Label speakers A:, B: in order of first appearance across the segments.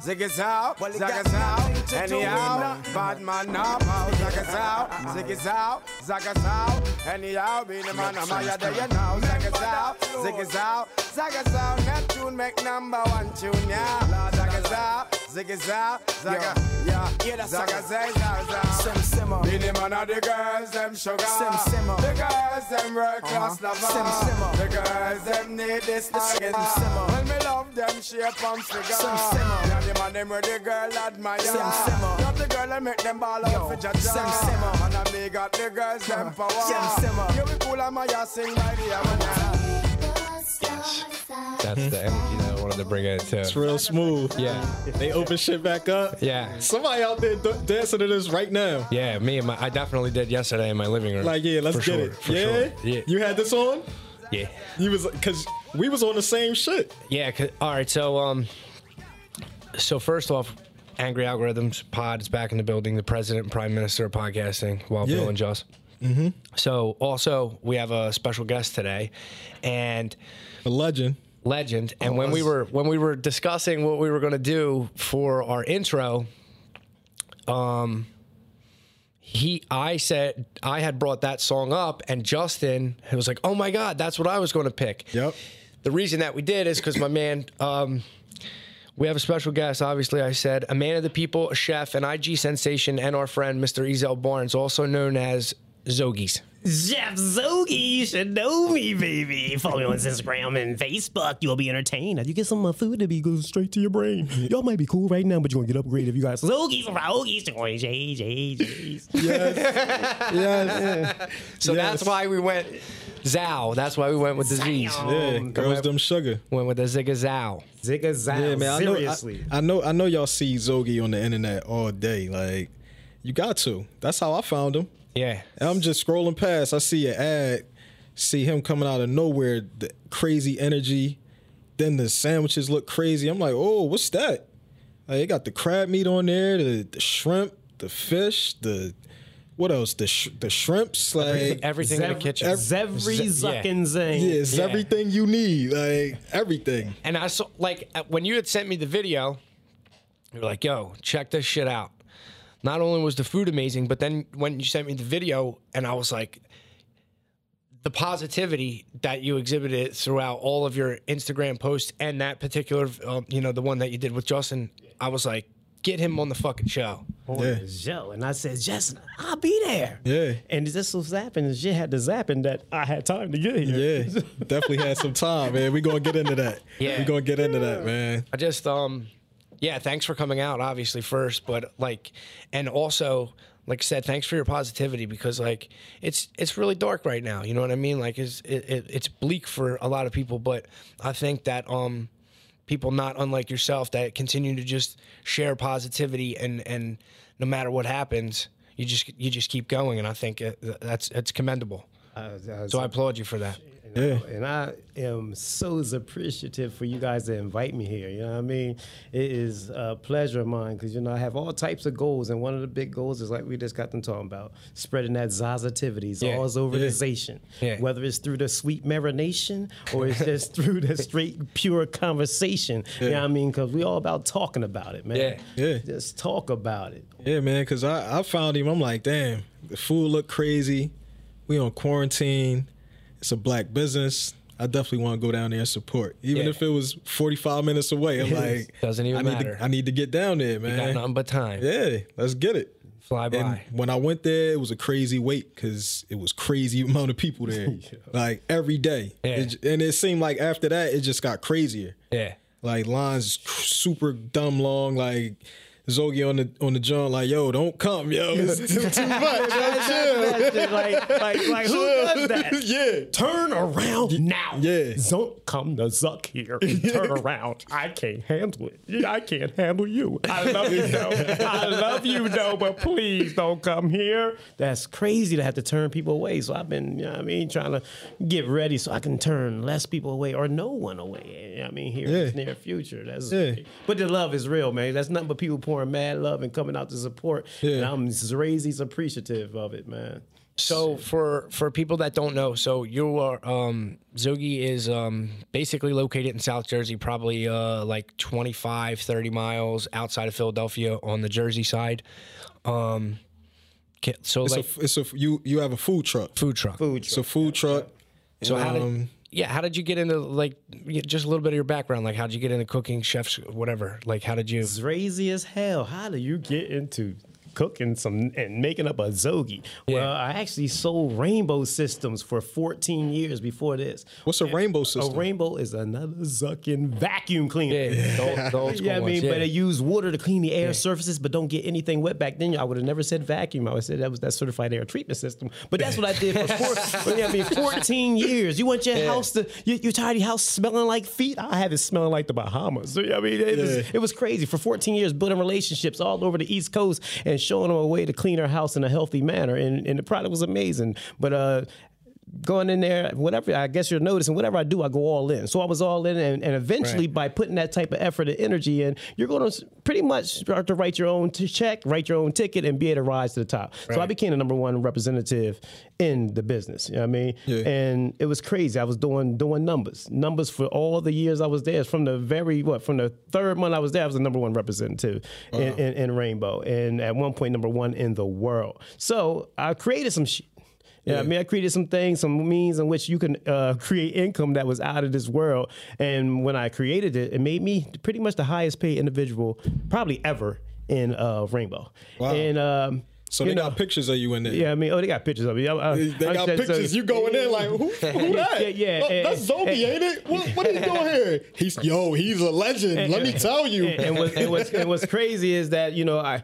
A: Zig it out, zag it out, anyhow, bad man now, zag it out, zig it out, zag out, anyhow, be the man, I'm higher than you now, zag it out, zig it out, zag out, Neptune make number one tune, yeah, zag it out, zig out, zag it, yeah, zag it, zag it, zag
B: Sim simmer.
A: Be the man of the girls, them sugar,
B: Sim simmer.
A: the girls, them world class lover,
B: Sim simmer.
A: the girls, them need this,
B: Sim simmer.
A: When me love them shape and figure,
B: Sim simmer.
A: yeah, the man them where the girl admire.
B: Sim simmer.
A: Not the girl that make them ball out for jaja.
B: sim simmer.
A: And I me got the girls them power.
B: Sim simmer.
A: Yeah, we cool and my sing by the hour.
C: That's the energy that I wanted to bring in too.
D: It's real smooth.
C: Yeah,
D: They open shit back up.
C: yeah,
D: Somebody out there d- dancing to this right now.
C: yeah. Me and my, I definitely did yesterday in my living room.
D: Like, yeah, let's
C: For
D: get
C: sure,
D: it.
C: for
D: yeah?
C: sure. yeah,
D: You had this on?
C: Yeah,
D: You was cause we was on the same shit.
C: yeah. 'cause- all right, so um, so first off, Angry Algorithms Pod is back in the building. The president and prime minister of podcasting, while
D: Yeah.
C: Bill and Joss. Mm-hmm. So also we have a special guest today, and
D: A legend.
C: legend. And
D: Oh,
C: when we were when we were discussing what we were going to do for our intro, um, he I said I had brought that song up, and Justin was like, "Oh my god, that's what I was going to pick."
D: Yep.
C: The reason that we did is because my man. Um, we have a special guest, obviously. I said a man of the people, a chef, an IG sensation, and our friend Mr. Ezel Barnes, also known as Zogies.
E: Chef Zogi, you should know me, baby. Follow me on Instagram and Facebook. You'll be entertained. As you get some uh, food to be go straight to your brain. Y'all might be cool right now, but you're gonna get upgraded if you guys Zogi's Rogies, J's, J's.
D: Yes. yes.
C: So
D: Yes.
C: that's why we went Zow. That's why we went with the Z's.
D: yeah, girls them sugar.
C: Went with the Zigga Zow.
E: Zigga Zow.
D: Yeah, man. I know,
E: Seriously.
D: I, I know. I know y'all see Zogi on the internet all day. Like, you got to. That's how I found him.
C: Yeah.
D: And I'm just scrolling past. I see an ad. See him coming out of nowhere. The crazy energy. Then the sandwiches look crazy. I'm like, oh, what's that? Like, they got the crab meat on there, the, the shrimp, the fish, the what else? The sh- the shrimps. Like,
C: Everything in the
E: Zev-
C: kitchen.
E: Zevry
C: Ze-
E: Zuckin Zing.
D: yeah, it's
C: Yeah.
D: everything you need. Like everything.
C: And I saw, like, uh, when you had sent me the video, you were like, yo, check this shit out. Not only was the food amazing, but then when you sent me the video, and I was like, the positivity that you exhibited throughout all of your Instagram posts and that particular, um, you know, the one that you did with Justin, I was like, get him on the fucking show.
E: on
D: Yeah.
E: the show. And I said, Justin, I'll be there.
D: Yeah.
E: And this was zapping and shit had the zapping that I had time to get here.
D: Yeah, definitely had some time, man. We gonna get into that.
C: Yeah.
D: we gonna get into that, man.
C: I just um yeah, thanks for coming out obviously first, but like and also like I said, thanks for your positivity because like it's it's really dark right now. You know what I mean? Like it's it, it, it's bleak for a lot of people, but I think that um people not unlike yourself that continue to just share positivity and and no matter what happens, you just you just keep going, and I think uh, that's it's commendable. So I applaud you for that.
D: Yeah.
E: And I am so appreciative for you guys to invite me here. You know what I mean? It is a pleasure of mine because, you know, I have all types of goals. And one of the big goals is like we just got them talking about spreading that Zazativity,
C: Yeah.
E: Zaz organization.
C: Yeah.
E: Whether it's through the sweet marination or it's just through the straight, pure conversation. You know what I mean? Because we all about talking about it, man.
C: Yeah.
D: Yeah.
E: Just talk about it.
D: Yeah, man. Because I, I found him. I'm like, damn, the food look crazy. We on quarantine. It's a black business. I definitely want to go down there and support, even
C: Yeah.
D: if it was 45 minutes away. I'm like,
C: Doesn't even
D: I need
C: matter.
D: To, I need to get down there, man.
C: You Got nothing but time.
D: Yeah, let's get it.
C: Fly by.
D: And when I went there, it was a crazy wait because it was crazy amount of people there, like every day.
C: Yeah.
D: It- and it seemed like after that, it just got crazier.
C: yeah.
D: Like lines super dumb long. Like Zogi on the on the joint, like yo, don't come, yo, it's too much. Yo, chill.
E: like, like, like, who does that?
D: yeah,
E: Turn around now.
D: yeah.
E: Don't come to Zuck here. Turn around. I can't handle it. I can't handle you. I love you though. I love you though, but please don't come here. That's crazy to have to turn people away. So I've been, you know what I mean, trying to get ready so I can turn less people away or no one away. You know what I mean, here in the near future. That's
D: Yeah.
E: but the love is real, man. That's nothing but people pouring mad love and coming out to support.
D: Yeah.
E: And I'm crazy appreciative of it, man.
C: So for for people that don't know, so you are um Zogi is um basically located in South Jersey, probably uh like 25 30 miles outside of Philadelphia on the Jersey side. Um ca- so
D: It's
C: like
D: a, it's a you you have a food truck.
C: food truck.
E: Food
D: It's a food truck.
C: So how did
D: Um,
C: yeah, how did you get into like just a little bit of your background? Like how did you get into cooking, chefs, whatever? Like how did you?
E: It's crazy as hell. How do you get into cooking some and making up a zogi? Well, I actually sold rainbow systems for 14 years before this.
D: What's a rainbow system?
E: A rainbow is another Zucking vacuum cleaner.
C: Yeah, the old- the old
E: yeah, I mean,
C: ones,
E: but
C: yeah.
E: it used water to clean the air surfaces, but don't get anything wet. Back then, I would have never said vacuum. I would have said that was that certified air treatment system. But that's what I did for four, yeah, I mean, 14 years. You want your house to your, your tidy house smelling like feet? I have it smelling like the Bahamas. So, yeah, I mean, it, was, it was crazy for 14 years, building relationships all over the East Coast and showing them a way to clean our house in a healthy manner. And, and the product was amazing. But uh, going in there, whatever, I guess you're noticing, whatever I do, I go all in. So I was all in. And, and eventually, by putting that type of effort and energy in, you're going to pretty much start to write your own t- check, write your own ticket, and be able to rise to the top. So I became the number one representative in the business. You know what I mean?
D: Yeah.
E: And it was crazy. I was doing doing numbers, numbers for all the years I was there. From the very what, from the third month I was there, I was the number one representative in, in, in Rainbow, and at one point number one in the world. So I created some shit. Yeah, I mean, I created some things, some means in which you can uh, create income that was out of this world. And when I created it, it made me pretty much the highest paid individual probably ever in uh, Rainbow.
D: Wow.
E: And um,
D: so
E: you
D: they
E: know,
D: got pictures of you in there.
E: yeah, I mean, oh, they got pictures of me. I, I,
D: They
E: I
D: got
E: said, so-
D: pictures. you going in like who? Who that?
E: Yeah, yeah, and-
D: that's Zombie,
E: and-
D: ain't it? What, what are you doing here? He's yo. He's a legend. Let me tell you.
E: and, and, what's, and, what's, and what's crazy is that you know I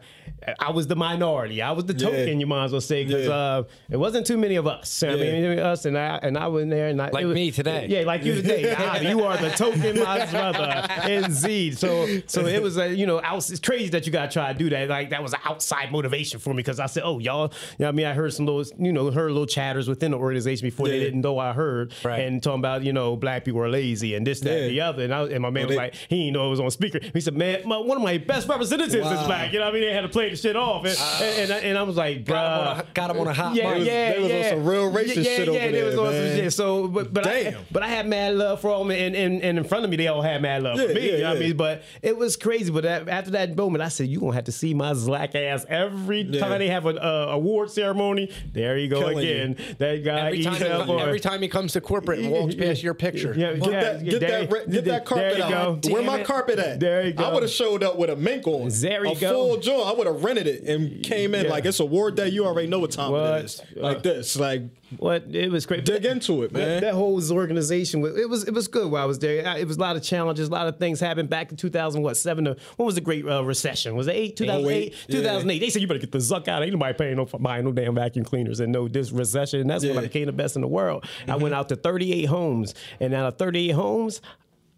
E: I was the minority. I was the token.
D: Yeah.
E: You might as well say because
D: Yeah.
E: uh, it wasn't too many of us. I mean, us and I and I was in there and I,
C: Like
E: it was-
C: me today.
E: Yeah, like you today. Ah, you are the token, my brother, indeed. So so it was uh, you know out, it's crazy that you got to try to do that. Like that was an outside motivation for me because I said, oh y'all, you know, I mean, I heard some little you know heard little chatters within the organization before they didn't know I heard
C: Right.
E: and talking about you know black people are lazy and this that and the other. And, I, and my man
D: Oh,
E: was
D: they-
E: like, he didn't know it was on speaker. He said, man, my, one of my best representatives is black. You know what I mean? They had to play the shit off. And, and, and, I, and I was like,
C: Got him on a- got him on a hot
E: yeah,
C: mic.
E: Yeah,
D: They was on some real racist
E: yeah,
D: shit
E: yeah,
D: over
E: they was
D: there,
E: on some
D: man.
E: shit. So, but, but, I,
D: Damn.
E: but I had mad love for them. And, and, and in front of me, they all had mad love
D: Yeah,
E: for me.
D: yeah,
E: you know what I mean? But it was crazy. But that, after that moment, I said, you going to have to see my black ass every
D: Yeah.
E: time they have an uh, award ceremony. There you go
D: Killing you.
E: again. That guy
C: Every time, he, every time he comes to corporate and walks past your picture.
E: Yeah,
D: Get
E: yeah,
D: that, get
E: there-
D: that, re- get that carpet
E: there
D: out. Where my carpet at?
E: There you go.
D: I would have showed up with a mink on.
E: There you
D: a
E: go.
D: full joint. I would have rented it and came in
E: Yeah.
D: like it's a award day. You already know what time
E: What?
D: it is. Like this. Like
E: What it was great.
D: dig into it, man.
E: that whole organization, was- it was it was good while I was there. It was a lot of challenges, a lot of things happened back in 2000, what seven? What was the Great uh, Recession? Was it eight? 2008?
D: 08, yeah.
E: 2008. They said you better get the zuck out. Ain't nobody paying no buying no damn vacuum cleaners and no this recession. And that's when I became the best in the world. I went out to 38 homes, and out of 38 homes,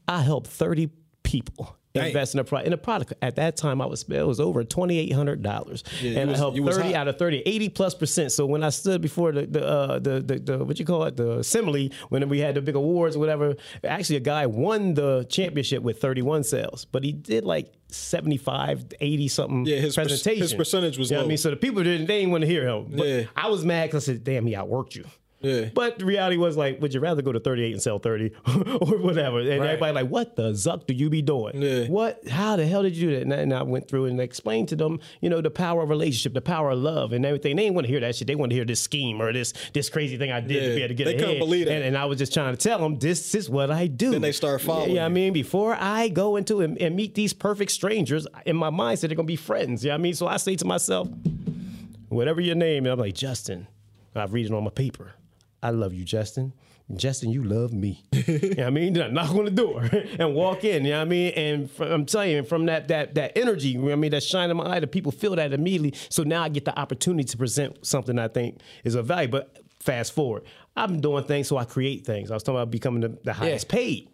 E: I helped 30 people. Invest in a product. In a product at that time, I was it was over twenty eight hundred dollars,
D: Yeah,
E: and
D: was-
E: I helped thirty out of 30, 80 plus percent. So when I stood before the the, uh, the, the the what you call it, the assembly, when we had the big awards or whatever, actually a guy won the championship with 31 sales, but he did like 75, 80 something
D: Yeah, his per-
E: presentation.
D: his percentage was
E: You know what I mean? So the people didn't, they didn't want to hear him. But
D: Yeah.
E: I was mad because I said, damn, he outworked you.
D: Yeah.
E: But the reality was like, would you rather go to 38 and sell 30 or whatever? And everybody like, what the zuck do you be doing?
D: Yeah.
E: What? How the hell did you do that? And I, and I went through and explained to them, you know, the power of relationship, the power of love, and everything. They didn't want to hear that shit. They want to hear this scheme or this this crazy thing I did to be able to get
D: They couldn't believe it.
E: And, and I was just trying to tell them, this is what I do.
D: Then they start following
E: Yeah, I mean, before I go into and, and meet these perfect strangers, in my mindset, they're gonna be friends. Yeah, you know I mean, so I say to myself, whatever your name, and I'm like Justin. I read it on my paper. I love you, Justin. Justin, you love me. you know what I mean? Then I knock on the door and walk in. You know what I mean? And from, I'm telling you, from that that that energy, you know what I mean, that shine in my eye, the people feel that immediately. So now I get the opportunity to present something I think is of value. But fast forward, I've been doing things, so I create things. I was talking about becoming the, the highest paid.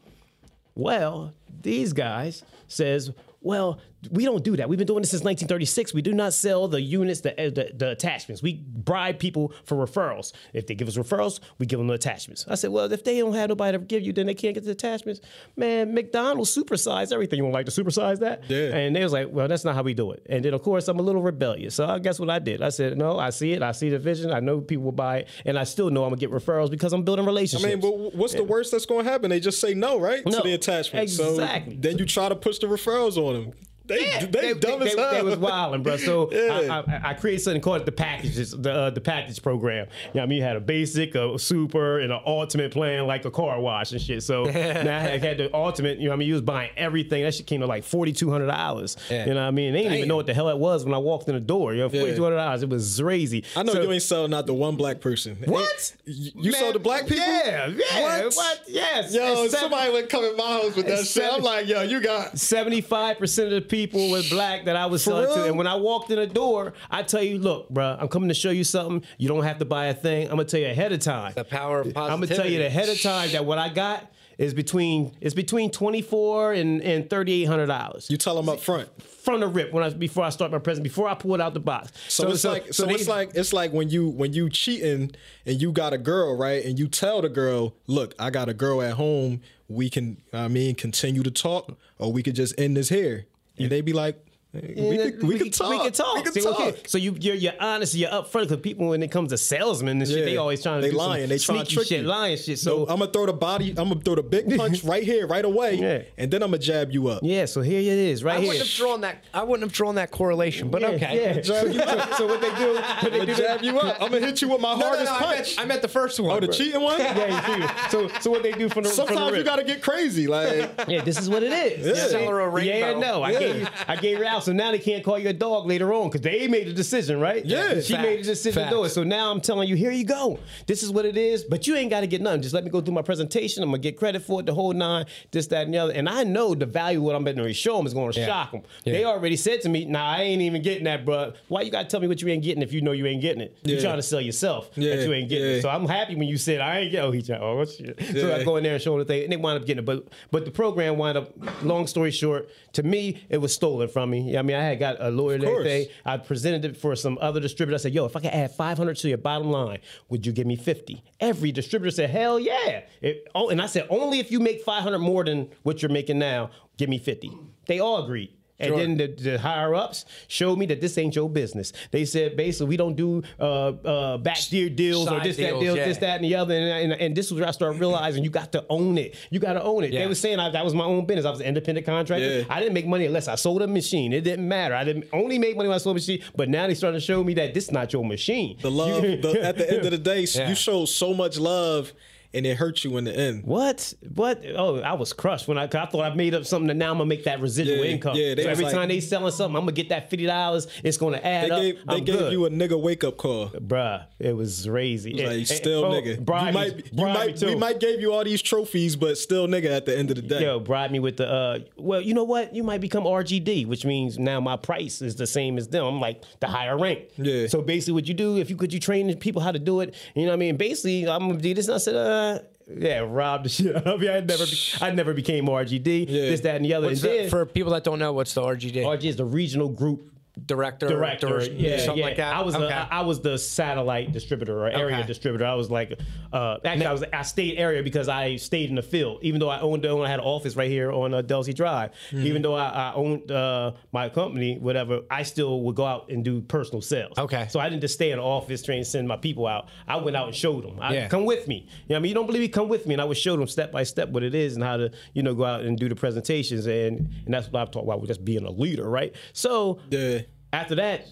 E: Well, these guys says, well, we don't do that. We've been doing this since 1936. We do not sell the units, the, the, the attachments. We bribe people for referrals. If they give us referrals, we give them the attachments. I said, well, if they don't have nobody to give you, then they can't get the attachments. Man, McDonald's supersize everything. You want like to supersize that?
D: Yeah.
E: And they was like, well, that's not how we do it. And then of course I'm a little rebellious. So I guess what I did. I said, no, I see it. I see the vision. I know people will buy it, and I still know I'm gonna get referrals because I'm building relationships.
D: I mean, but what's the worst that's going to happen? They just say no, right?
E: No,
D: to the attachment.
E: exactly.
D: So then you try to push the referrals on them. They,
E: Yeah,
D: they, dumb
E: they,
D: as hell.
E: They was wilding, bro. So
D: Yeah.
E: I, I, I created something called the packages, the uh, the package program. You know, I mean, you had a basic, a super, and an ultimate plan, like a car wash and shit. So now I had the ultimate. You know, what I mean, you was buying everything. That shit came to like forty two hundred dollars.
C: Yeah.
E: You know, what I mean, they didn't even know what the hell it was when I walked in the door. You know, forty two hundred dollars. It was crazy.
D: I know
E: So-
D: you ain't selling not the one black person.
E: What?
D: You, you
E: Man,
D: sold the black people?
E: Yeah, yeah.
D: What?
E: What? Yes.
D: Yo,
E: seven-
D: somebody would come in my house with that shit. I'm like, yo, you got.
E: 75% of the people was black that I was selling to. And when I walked in the door, I tell you, look, bro, I'm coming to show you something. You don't have to buy a thing. I'm gonna tell you ahead of time.
C: The power of positivity.
E: I'm gonna tell you ahead of time that what I got is between it's between 24 and, and 3800 dollars
D: You tell them up front.
E: from the rip when I before I start my present before I pull it out the box.
D: So, it's like so,
E: they-
D: it's like it's like when you when you cheating and you got a girl right and you tell the girl look I got a girl at home we can I mean continue to talk or we could just end this here and they be like hey, we could we, could talk
E: We could talk.
D: we could
E: See,
D: talk
E: okay, So you you're, you're honest, you're upfront because people when it comes to salesmen and shit,
D: Yeah.
E: they always trying to
D: they
E: do
D: lying
E: some
D: they trying to trick
E: shit,
D: you
E: lying shit.
D: so
E: So
D: I'm gonna throw the body I'm gonna throw the big punch right here right away
E: Yeah.
D: and then I'm gonna jab you up
E: yeah, so here it is, right
C: I
E: here.
C: wouldn't have drawn that. I wouldn't have drawn that correlation, but
E: Yeah,
C: okay.
E: Yeah. So, so, so what they do? What they
D: I'm
E: do
D: gonna jab you up I'm gonna hit you with my
C: No, no,
D: hardest
C: no, I
D: punch
C: meant, I meant the first one.
D: oh the cheating one
E: Yeah, you see. So, so what they do from the from the
D: sometimes you gotta get crazy like
E: Yeah, this is what it is.
D: Yeah.
C: Sell her
E: Yeah, no, I gave you, I gave her out, so now they can't call you a dog later on because they made the decision, right?
D: Yeah.
E: she made the decision to do it. So now I'm telling you, here you go. This is what it is, but you ain't got to get nothing. Just let me go through my presentation. I'm gonna get credit for it, the whole nine, this, that, and the other. And I know the value of what I'm going to show them is going to
C: Yeah.
E: shock them.
C: Yeah.
E: They already said to me, "Nah, I ain't even getting that, bro. Why you got to tell me what you ain't getting if you know you ain't getting it? You
D: Yeah.
E: trying to sell yourself
D: Yeah,
E: that you ain't getting it. So I'm happy when you said I ain't get. Oh, he trying. Oh shit. So I go in there and show them the thing, and they wind up getting it. But but the program wound up. Long story short, to me, it was stolen from me. I mean, I had got a lawyer and everything. I presented it for some other distributor. I said, "Yo, if I could add 500 to your bottom line, would you give me 50?" Every distributor said, "Hell yeah!" It, oh, and I said, "Only if you make 500 more than what you're making now, give me 50." They all agreed. And
D: Sure.
E: then the, the higher ups showed me that this ain't your business. They said basically we don't do uh, uh, backdoor deals or
C: Side
E: this that deal,
C: yeah.
E: this that and the other. And, and, and this was where I started realizing you got to own it. You got to own it.
C: Yeah.
E: They were saying I, that was my own business. I was an independent contractor.
D: Yeah.
E: I didn't make money unless I sold a machine. It didn't matter. I didn't only make money when I sold a machine. But now they starting to show me that this is not your machine.
D: the love the, at the end of the day you show so much love and it hurts you in the end
E: What? What? Oh, I was crushed when I, I thought I made up something that now I'm gonna make that residual
D: Yeah,
E: income.
D: yeah, they
E: so every
D: like-
E: time they selling something, I'm gonna get that fifty dollars. It's gonna add
D: they
E: up.
D: gave they
E: I'm
D: gave
E: good.
D: you a nigga wake up call
E: Bruh, it was crazy.
D: like
E: And-
D: still
E: and- oh,
D: nigga.
E: bribe
D: you
E: me-
D: might, you
E: bribe
D: might, we might gave you all these trophies, but still nigga at the end of the day.
E: Yo, bribe me with the uh well, you know what? You might become RGD, which means now my price is the same as them. I'm like the higher rank.
D: Yeah.
E: So basically what you do, if you could you train people how to do it, you know what I mean? Basically, I'm gonna do this and I said, uh yeah, rob the shit out of me. I never, be, I never became RGD.
D: Yeah.
E: This, that, and the other. And
C: the-
E: then,
C: for people that don't know, what's the RGD?
E: RGD is the regional group
C: director,
E: director.
C: dir-
E: yeah,
C: something
E: yeah.
C: like that.
E: I was
C: okay.
E: the, I, was the satellite distributor or area
C: Okay.
E: distributor. I was like, uh, actually, I was I stayed area because I stayed in the field. Even though I owned, I had an office right here on uh, Delsea Drive.
C: Hmm.
E: Even though I, I owned uh, my company, whatever, I still would go out and do personal sales.
C: Okay.
E: So I didn't just stay in the office, train, send my people out. I went out and showed them. I,
C: Yeah.
E: Come with me. You know what I mean? You don't believe me? Come with me, and I would show them step by step what it is and how to, you know, go out and do the presentations. And and that's what I've talked about with just being a leader, right? So
D: Yeah.
E: After that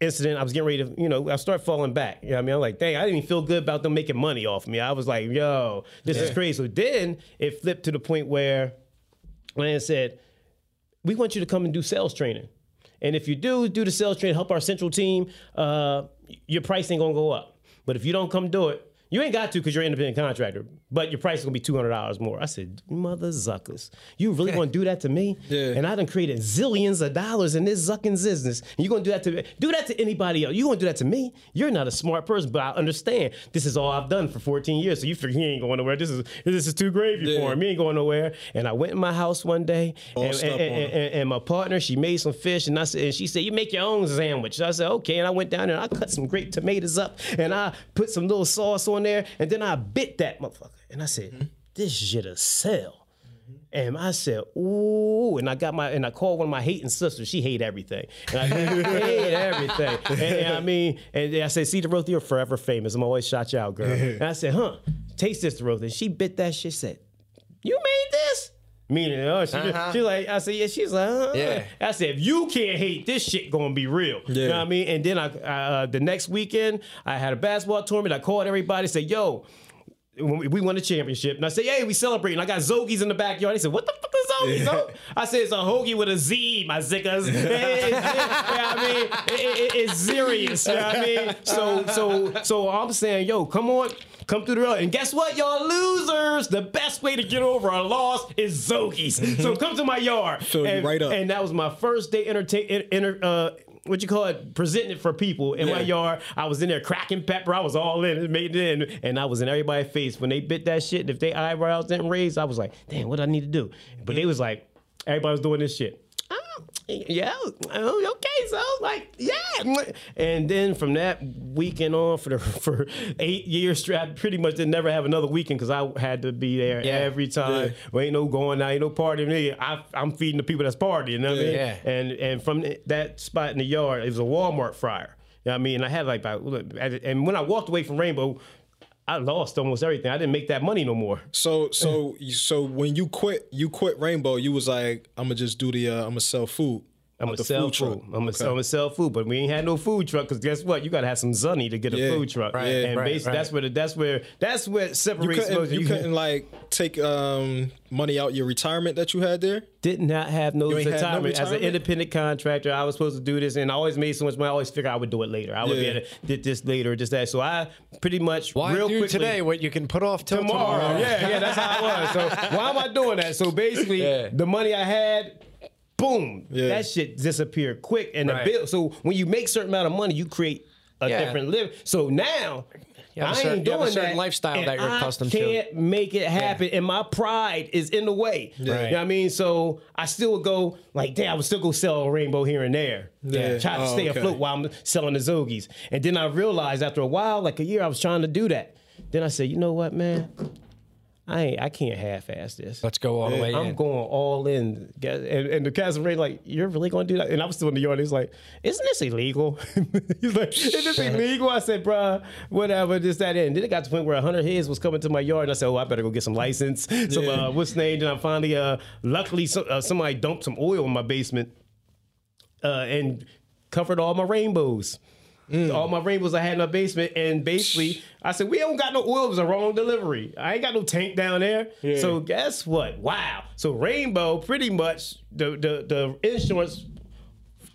E: incident, I was getting ready to, you know, I start falling back. You know what I mean? I'm like, dang, I didn't even feel good about them making money off me. I was like, yo, this is crazy. So then it flipped to the point where Lance said, we want you to come and do sales training. And if you do do the sales training, help our central team, uh, your price ain't gonna go up. But if you don't come do it, You ain't got to because you're an independent contractor, but your price is gonna be two hundred dollars more. I said, mother zuckers, you really gonna do that to me?
D: Yeah.
E: And I done created zillions of dollars in this zucking business. And you gonna do that to do that to anybody else? You gonna do that to me? You're not a smart person, but I understand this is all I've done for 14 years. So you figure he ain't going nowhere. This is this is too gravy
D: Yeah.
E: for him. He ain't going nowhere. And I went in my house one day, and, and, and, and- my partner, she made some fish, and I said, and she said, "You make your own sandwich." I said, "Okay." And I went down there and I cut some great tomatoes up, and I put some little sauce on there, and then I bit that motherfucker, and I said,
D: Mm-hmm.
E: "This shit'll sell." And I said, "Ooh!" And I got my and I called one of my hating sisters. She hate everything. And I hate everything. And, and I mean, and I said, "See, the Dorothy, you're forever famous. I'm always shout you out, girl." And I said, "Huh? Taste this, Dorothy." And she bit that shit. Said, "You made this?" Meaning, oh, she,
C: Uh-huh.
E: she like, I said, yeah, she's like, uh
C: Yeah.
E: I said, if you can't hate this shit, gonna be real. You know
D: Yeah.
E: what I mean? And then I, uh, the next weekend, I had a basketball tournament. I called everybody, said, yo, when we- won the championship. And I said, hey, we celebrating. I got Zogies in the backyard. They said, what the fuck is Zogies? Zo-" I said, it's a hoagie with a Z, my zickers. It- it- yeah, I mean, it- it- it's serious. You know what I mean? So, so, so I'm saying, yo, come on. Come through the road. And guess what, y'all losers? The best way to get over a loss is Zogies. so come to my yard.
D: You
E: and,
D: right up.
E: And that was my first day entertain, enter, uh, what you call it, presenting it for people in my yard. I was in there cracking pepper. I was all in, it made it in, and I was in everybody's face when they bit that shit. And if they eyebrows didn't raise, I was like, damn, what do I need to do? But they was like, everybody was doing this shit. Yeah, oh, okay, so I was like, yeah, and then from that weekend on for the for eight years straight, I pretty much didn't never have another weekend because I had to be there
C: Yeah.
E: every time. Well, ain't no going out, ain't no partying. I, I'm feeding the people that's partying. You know what I mean?
C: Yeah.
E: And and from that spot in the yard, it was a Walmart fryer. You know what I mean? I had like about, and when I walked away from Rainbow, I lost almost everything. I didn't make that money no more.
D: So so so when you quit you quit Rainbow, you was like, I'm gonna just do the uh, I'm gonna sell food.
E: I'm gonna
D: the
E: sell food.
D: truck.
E: I'm gonna
D: Okay.
E: I'm gonna sell food, but we ain't had no food truck because guess what? You gotta have some zunny to get a
D: Yeah.
E: food truck.
C: Right,
E: and
C: right,
E: basically,
C: right.
E: that's where the, that's where that's what
D: You
E: separates.
D: couldn't
E: most-
D: you couldn't like take um money out your retirement that you had there?
E: did not have no
D: You ain't had no
E: retirement. As an independent contractor, I was supposed to do this, and I always made so much money. I always figured I would do it later. I would be
D: Yeah.
E: able to did this later, just that. So I pretty much
C: Why
E: real
C: do
E: quickly
C: today what you can put off till
E: tomorrow.
C: tomorrow?
E: Yeah, yeah, that's how it was. So why am I doing that? So basically,
C: Yeah.
E: the money I had, boom,
D: Yeah.
E: that shit disappeared quick. And
C: Right.
E: the bill. So when you make certain amount of money, you create a
C: Yeah.
E: different live. So now.
C: You have a
E: I
C: certain-
E: ain't
C: you have a
E: doing
C: certain
E: that,
C: lifestyle
E: and
C: that you're
E: I
C: accustomed to.
E: can't make it happen, and my pride is in the way. You know what I mean? So I still would go like, damn, I would still go sell a rainbow here and there.
D: Yeah.
E: Try to
D: Oh,
E: stay
D: okay.
E: afloat while I'm selling the Zogies. And then I realized after a while, like a year, I was trying to do that. Then I said, you know what, man? I ain't, I can't half-ass this.
C: Let's go all the way
E: I'm
C: in.
E: going all in. And, and the Castle Ray, like, you're really going to do that? And I was still in the yard. He's like, isn't this illegal? He's like, is this illegal? I said, bruh, whatever, this, that, and then it got to the point where 100 heads was coming to my yard. And I said, oh, I better go get some license. Some,
D: Yeah.
E: uh, what's the name? And I finally, uh, luckily, so, uh, somebody dumped some oil in my basement uh, and covered all my rainbows. Mm. All my rainbows I had in my basement, and basically I said, "We don't got no oil. It was a wrong delivery. I ain't got no tank down there." So guess what? Wow. So rainbow, pretty much the the the insurance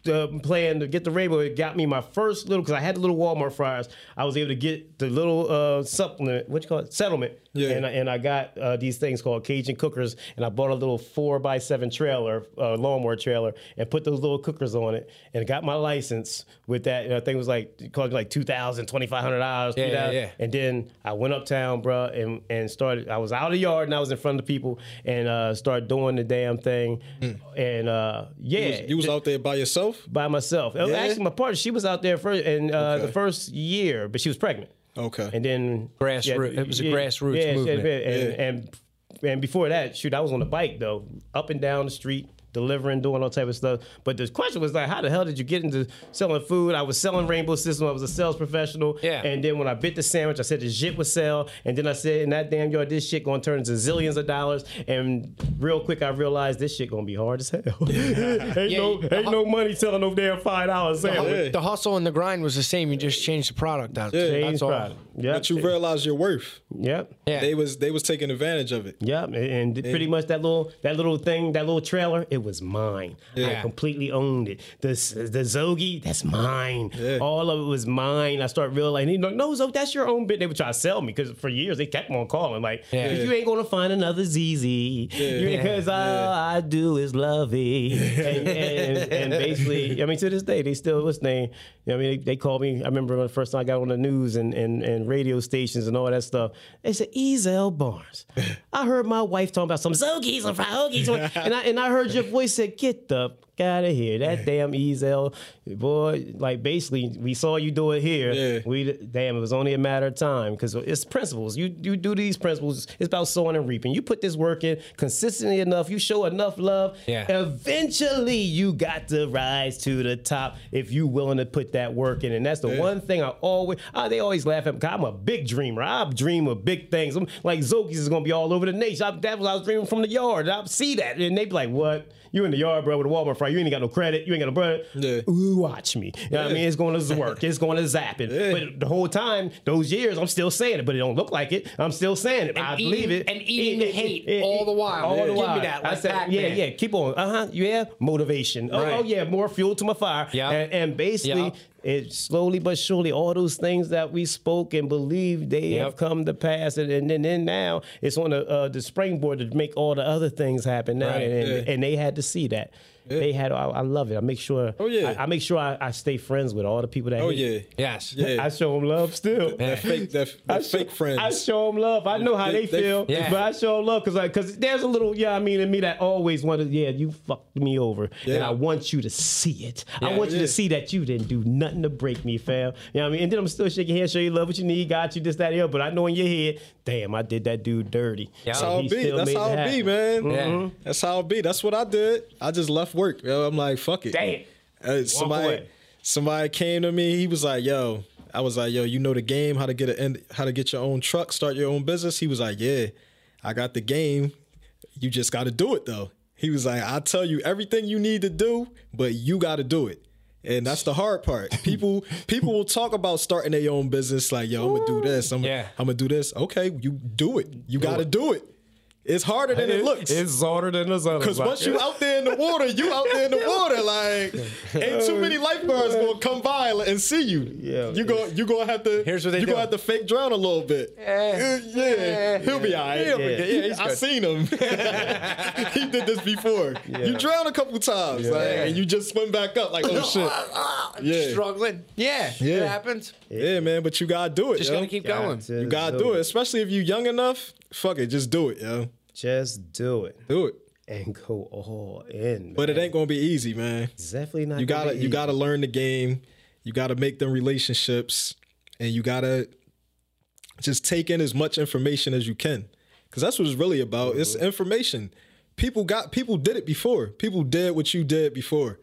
E: the plan to get the rainbow. It got me my first little because I had the little Walmart fryers. I was able to get the little uh, supplement, what you call it, settlement.
D: Yeah.
E: And I, and I got uh, these things called Cajun cookers, and I bought a little four by seven trailer, uh, lawnmower trailer, and put those little cookers on it, and got my license with that. And I think it was like it cost me like two thousand, twenty five hundred dollars.
C: Yeah, yeah, yeah.
E: And then I went uptown, bro, and and started. I was out of the yard and I was in front of the people and uh, started doing the damn thing. And uh, yeah,
D: You was, you was out there by yourself?
E: By myself. Oh,
D: Yeah?
E: Actually, my partner, she was out there first in uh,
D: Okay.
E: the first year, but she was pregnant.
D: Okay.
E: And then
C: Grassroot- it was a grassroots
E: yeah,
C: movement.
E: And, and and before that, shoot, I was on the bike though, up and down the street. Delivering, doing all type of stuff. But the question was like, how the hell did you get into selling food? I was selling Rainbow System. I was a sales professional.
C: Yeah.
E: And then when I bit the sandwich, I said the shit would sell. And then I said, in that damn yard, this shit gonna turn into zillions of dollars. And real quick, I realized this shit gonna be hard as hell. ain't
C: Yeah,
E: no, ain't no money selling no damn five dollars sandwich.
C: The hustle and the grind was the same. You just changed the product out.
D: Yeah.
C: That's all.
E: product. Yep.
D: But you realize your worth.
E: Yep.
C: Yeah.
D: They was they was taking advantage of it.
E: Yep. And and pretty much that little that little thing, that little trailer, it was mine. I completely owned it. The the Zogi, that's mine. All of it was mine. I start realizing, you know, no, Zogi, that's your own bit. They would try to sell me because for years they kept on calling, like,
C: Yeah.
E: you ain't gonna find another ZZ because all I do is love it. And, and, and basically, I mean, to this day, they still listening. You know, I mean, they, they called me. I remember when the first time I got on the news and, and, and radio stations and all that stuff. They said, Ezel Barnes. I heard my wife talking about some Zogies and hoagies. And I, and I heard your voice said, get the out of here. That damn Ezel. Boy, like basically, we saw you do it here.
D: Yeah.
E: We Damn, it was only a matter of time because it's principles. You you do these principles. It's about sowing and reaping. You put this work in consistently enough. You show enough love.
C: Yeah.
E: Eventually, you got to rise to the top if you willing to put that work in. And that's the one thing I always. ah, they always laugh at me. I'm a big dreamer. I dream of big things. I'm like Zogies is gonna be all over the nation. I, that was I was dreaming from the yard. I see that, and they be like, "What? You in the yard, bro, with a Walmart fry? You ain't got no credit. You ain't got no brother.
D: Yeah.
E: Ooh, watch me. You know what I mean? It's going to work. It's going to zap it. But the whole time, those years, I'm still saying it, but it don't look like it. I'm still saying it. I
C: eating-
E: believe it.
C: and eating the hate all the while.
E: All
C: Yeah.
E: the
C: Give me
E: while.
C: that,
E: I said,
C: Pac-Man.
E: yeah, yeah. Keep on. Uh huh. Yeah. Motivation. Oh,
C: Right.
E: oh, yeah. More fuel to my fire.
C: Yeah.
E: And, and basically,
C: Yeah.
E: It slowly but surely, all those things that we spoke and believed, they
C: Yep.
E: have come to pass. And, and, then then now it's on the, uh, the springboard to make all the other things happen now.
C: Right.
E: And,
D: Yeah.
E: and they had to see that. They had. I, I love it. I make sure.
D: Oh, yeah.
E: I, I make sure I, I stay friends with all the people that.
D: Oh
E: hate.
D: yeah.
C: Yes.
D: Yeah.
E: I show them love still.
D: That fake that,
E: I show-
D: fake friends.
E: I show them love. I know how they,
D: They- they-
E: feel,
C: Yeah.
E: but I show them love because because there's a little yeah I mean in me that always wanted yeah you fucked me over and I want you to see it.
C: Yeah.
E: I want you
D: Yeah.
E: to see that you didn't do nothing to break me, fam. You know what I mean? And then I'm still shaking hands, show you love what you need, got you this that and the. But I know in your head, damn, I did that dude dirty.
C: Yeah.
D: That's
E: And
D: how it be. That's
E: made
D: how it be,
E: happen.
D: man.
C: Yeah. Mm-hmm.
D: That's how it be. That's what I did. I just left work. Yo, I'm like, fuck it.
E: Damn.
D: Uh, somebody,
E: away.
D: somebody came to me. He was like, "Yo," I was like, "Yo, you know the game, how to get a, how to get your own truck, start your own business." He was like, "Yeah, I got the game. You just got to do it though." He was like, "I tell you everything you need to do, but you got to do it." And that's the hard part. People people will talk about starting their own business like, "Yo, I'm gonna do this. I'm,
C: Yeah.
D: I'm gonna do this." Okay, you do it. You got to do it. It's harder than it, looks.
E: It's harder than the sun.
D: Because once you out there in the water, you out there in the water. Like, ain't too many lifeguards gonna come by and see you.
E: Yeah.
D: you go, you gonna have to.
C: Here's what they
D: you
C: do.
D: gonna have to fake drown a little bit.
C: Yeah.
D: Uh, yeah, he'll be all right.
C: He'll. Yeah, he's
D: I
C: good.
D: seen him. he did this before. You drown a couple times, like, and you just swim back up. Like, oh shit. Yeah.
C: Struggling. Yeah.
D: Yeah.
C: It happens.
D: Yeah, man, but you gotta do it.
C: Just
D: yo.
C: gotta keep going.
D: You gotta do it, especially if you young enough. Fuck it, just do it, yo.
E: Just do it
D: Do it.
E: and go all in.
D: But it ain't gonna be easy, man.
E: It's definitely not.
D: you gotta you gotta learn the game you gotta make them relationships and you gotta just take in as much information as you can because that's what it's really about it's mm-hmm. information people got people did it before people did what you did before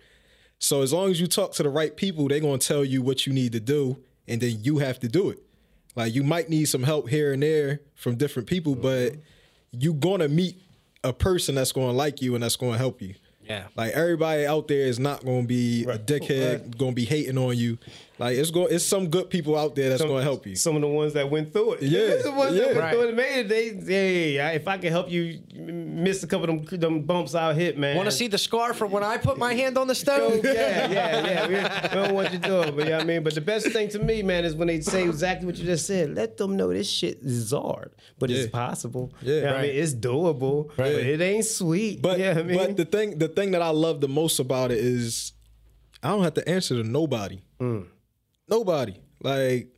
D: so as long as you talk to the right people they're gonna tell you what you need to do and then you have to do it like you might need some help here and there from different people but mm-hmm. you're gonna meet a person that's gonna like you and that's gonna help you
C: Yeah.
D: like everybody out there is not to be a dickhead, going to be hating on you. Like it's going, it's some good people out there that's going to help you.
E: Some of the ones that went through it.
D: Yeah,
E: the ones
D: yeah.
E: that went
C: Right.
E: through it and made. They, hey, if I can help you miss a couple of them, them bumps, I'll hit, man.
C: Want to see the scar from when I put my hand on the stove?
E: yeah, yeah, yeah. We, we don't want you doing, but you know what I mean. But the best thing to me, man, is when they say exactly what you just said. Let them know this shit is hard, but
D: Yeah.
E: it's possible.
D: Yeah.
E: You know what I mean, it's doable, but it ain't sweet.
D: But
E: yeah, I mean,
D: but the thing the thing that I love the most about it is I don't have to answer to nobody.
E: Mm.
D: Nobody. Like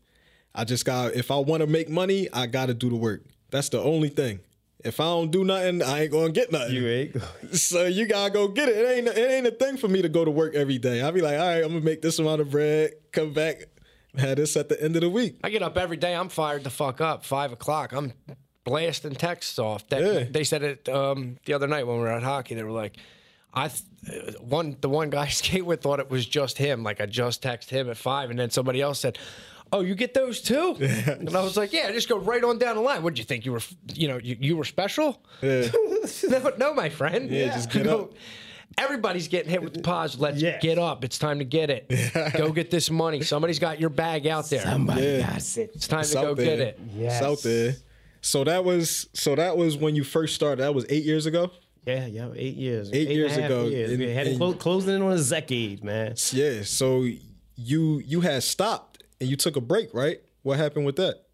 D: I just got if I want to make money, I got to do the work. That's the only thing. If I don't do nothing, I ain't gonna get nothing.
E: you ain't.
D: So you gotta go get it. It ain't it ain't a thing for me to go to work every day. I'll be like, all right, I'm gonna make this amount of bread, come back, have this at the end of the week.
C: I get up every day. I'm fired the fuck up. Five o'clock. I'm blasting texts off. That,
D: Yeah.
C: They said it um, the other night when we were at hockey. They were like, I th- uh, one the one guy I skate with thought it was just him. Like I just texted him at five, and then somebody else said. Oh, you get those too? And I was like, yeah, just go right on down the line. What did you think you were, you know, you, you were special?
D: Yeah.
C: no, no, my friend.
D: Yeah, just get
C: I go,
D: up.
C: Everybody's getting hit with the pause. Let's
E: Yes.
C: get up. It's time to get it. go get this money. Somebody's got your bag out there.
E: Somebody
D: Yeah.
E: got it.
C: It's time
D: It's
C: to go
D: there.
C: get it.
E: Yes.
D: It's out there. So that was so that was when you first started. That was eight years ago.
E: Yeah, yeah, eight years.
D: Eight
E: and
D: years ago,
E: Years.
D: and-
E: we had
D: and-
E: clo- closing in on a decade, man.
D: Yeah. So you you had stopped and you took a break, right? What happened with that?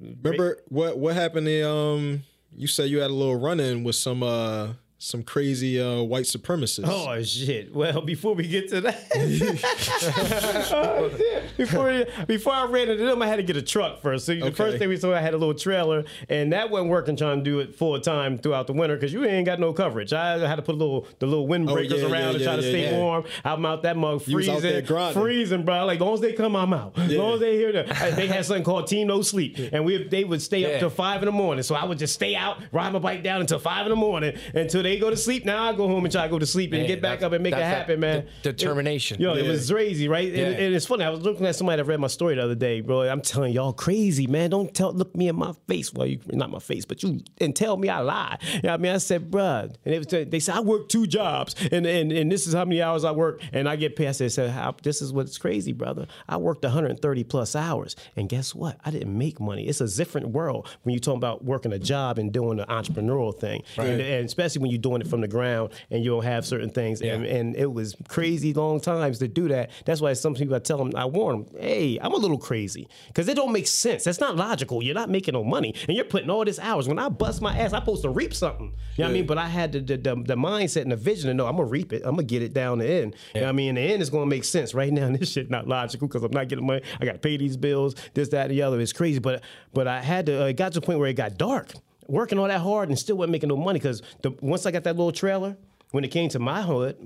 D: Remember what what happened? In, um, you said you had a little run in with some uh some crazy uh white supremacists.
E: Oh shit! Well, before we get to that, Oh, shit. before before I ran into them, I had to get a truck first. So the first thing we saw, I had a little trailer, and that wasn't working. Trying to do it full time throughout the winter because you ain't got no coverage. I had to put a little the little windbreakers
D: Oh, yeah,
E: around
D: yeah,
E: to try
D: yeah,
E: to
D: yeah,
E: stay
D: yeah.
E: warm. I'm out that mug
D: You was out there
E: freezing,
D: grinding.
E: freezing, bro. Like as long as they come, I'm out. As long as they hear that, they had something called Team No Sleep, and we they would stay up
C: Yeah.
E: till five in the morning. So I would just stay out, ride my bike down until five in the morning until they go to sleep. Now I go home and try to go to sleep and
C: Man,
E: get back up and make it happen, man.
C: de- determination.
E: Yo, it was crazy, right? And,
C: Yeah.
E: and it's funny. I was looking at somebody that read my story the other day, bro. I'm telling y'all, crazy, man. Don't tell, look me in my face. Well, you not my face, but you and tell me I lie. You know what I mean? I said, bruh. And it was, they said I work two jobs, and, and and this is how many hours I work, and I get paid. I said, how, this is what's crazy, brother. I worked 130 plus hours, and guess what? I didn't make money. It's a different world when you talk about working a job and doing the entrepreneurial thing, and, and especially when you're doing it from the ground and you don't have certain things. And,
C: Yeah.
E: and it was crazy long times to do that. That's why some people I tell them, I warn them, hey, I'm a little crazy because it don't make sense. That's not logical. You're not making no money, and you're putting all this hours. When I bust my ass, I'm supposed to reap something. You know what I mean? But I had the, the, the, the mindset and the vision to know I'm gonna reap it. I'm gonna get it down the end. You know what I mean? In the end is gonna make sense. Right now, this shit not logical because I'm not getting money. I got to pay these bills, this, that, and the other. It's crazy. But but I had to. Uh, it got to the point where it got dark. Working all that hard and still wasn't making no money because once I got that little trailer, when it came to my hood,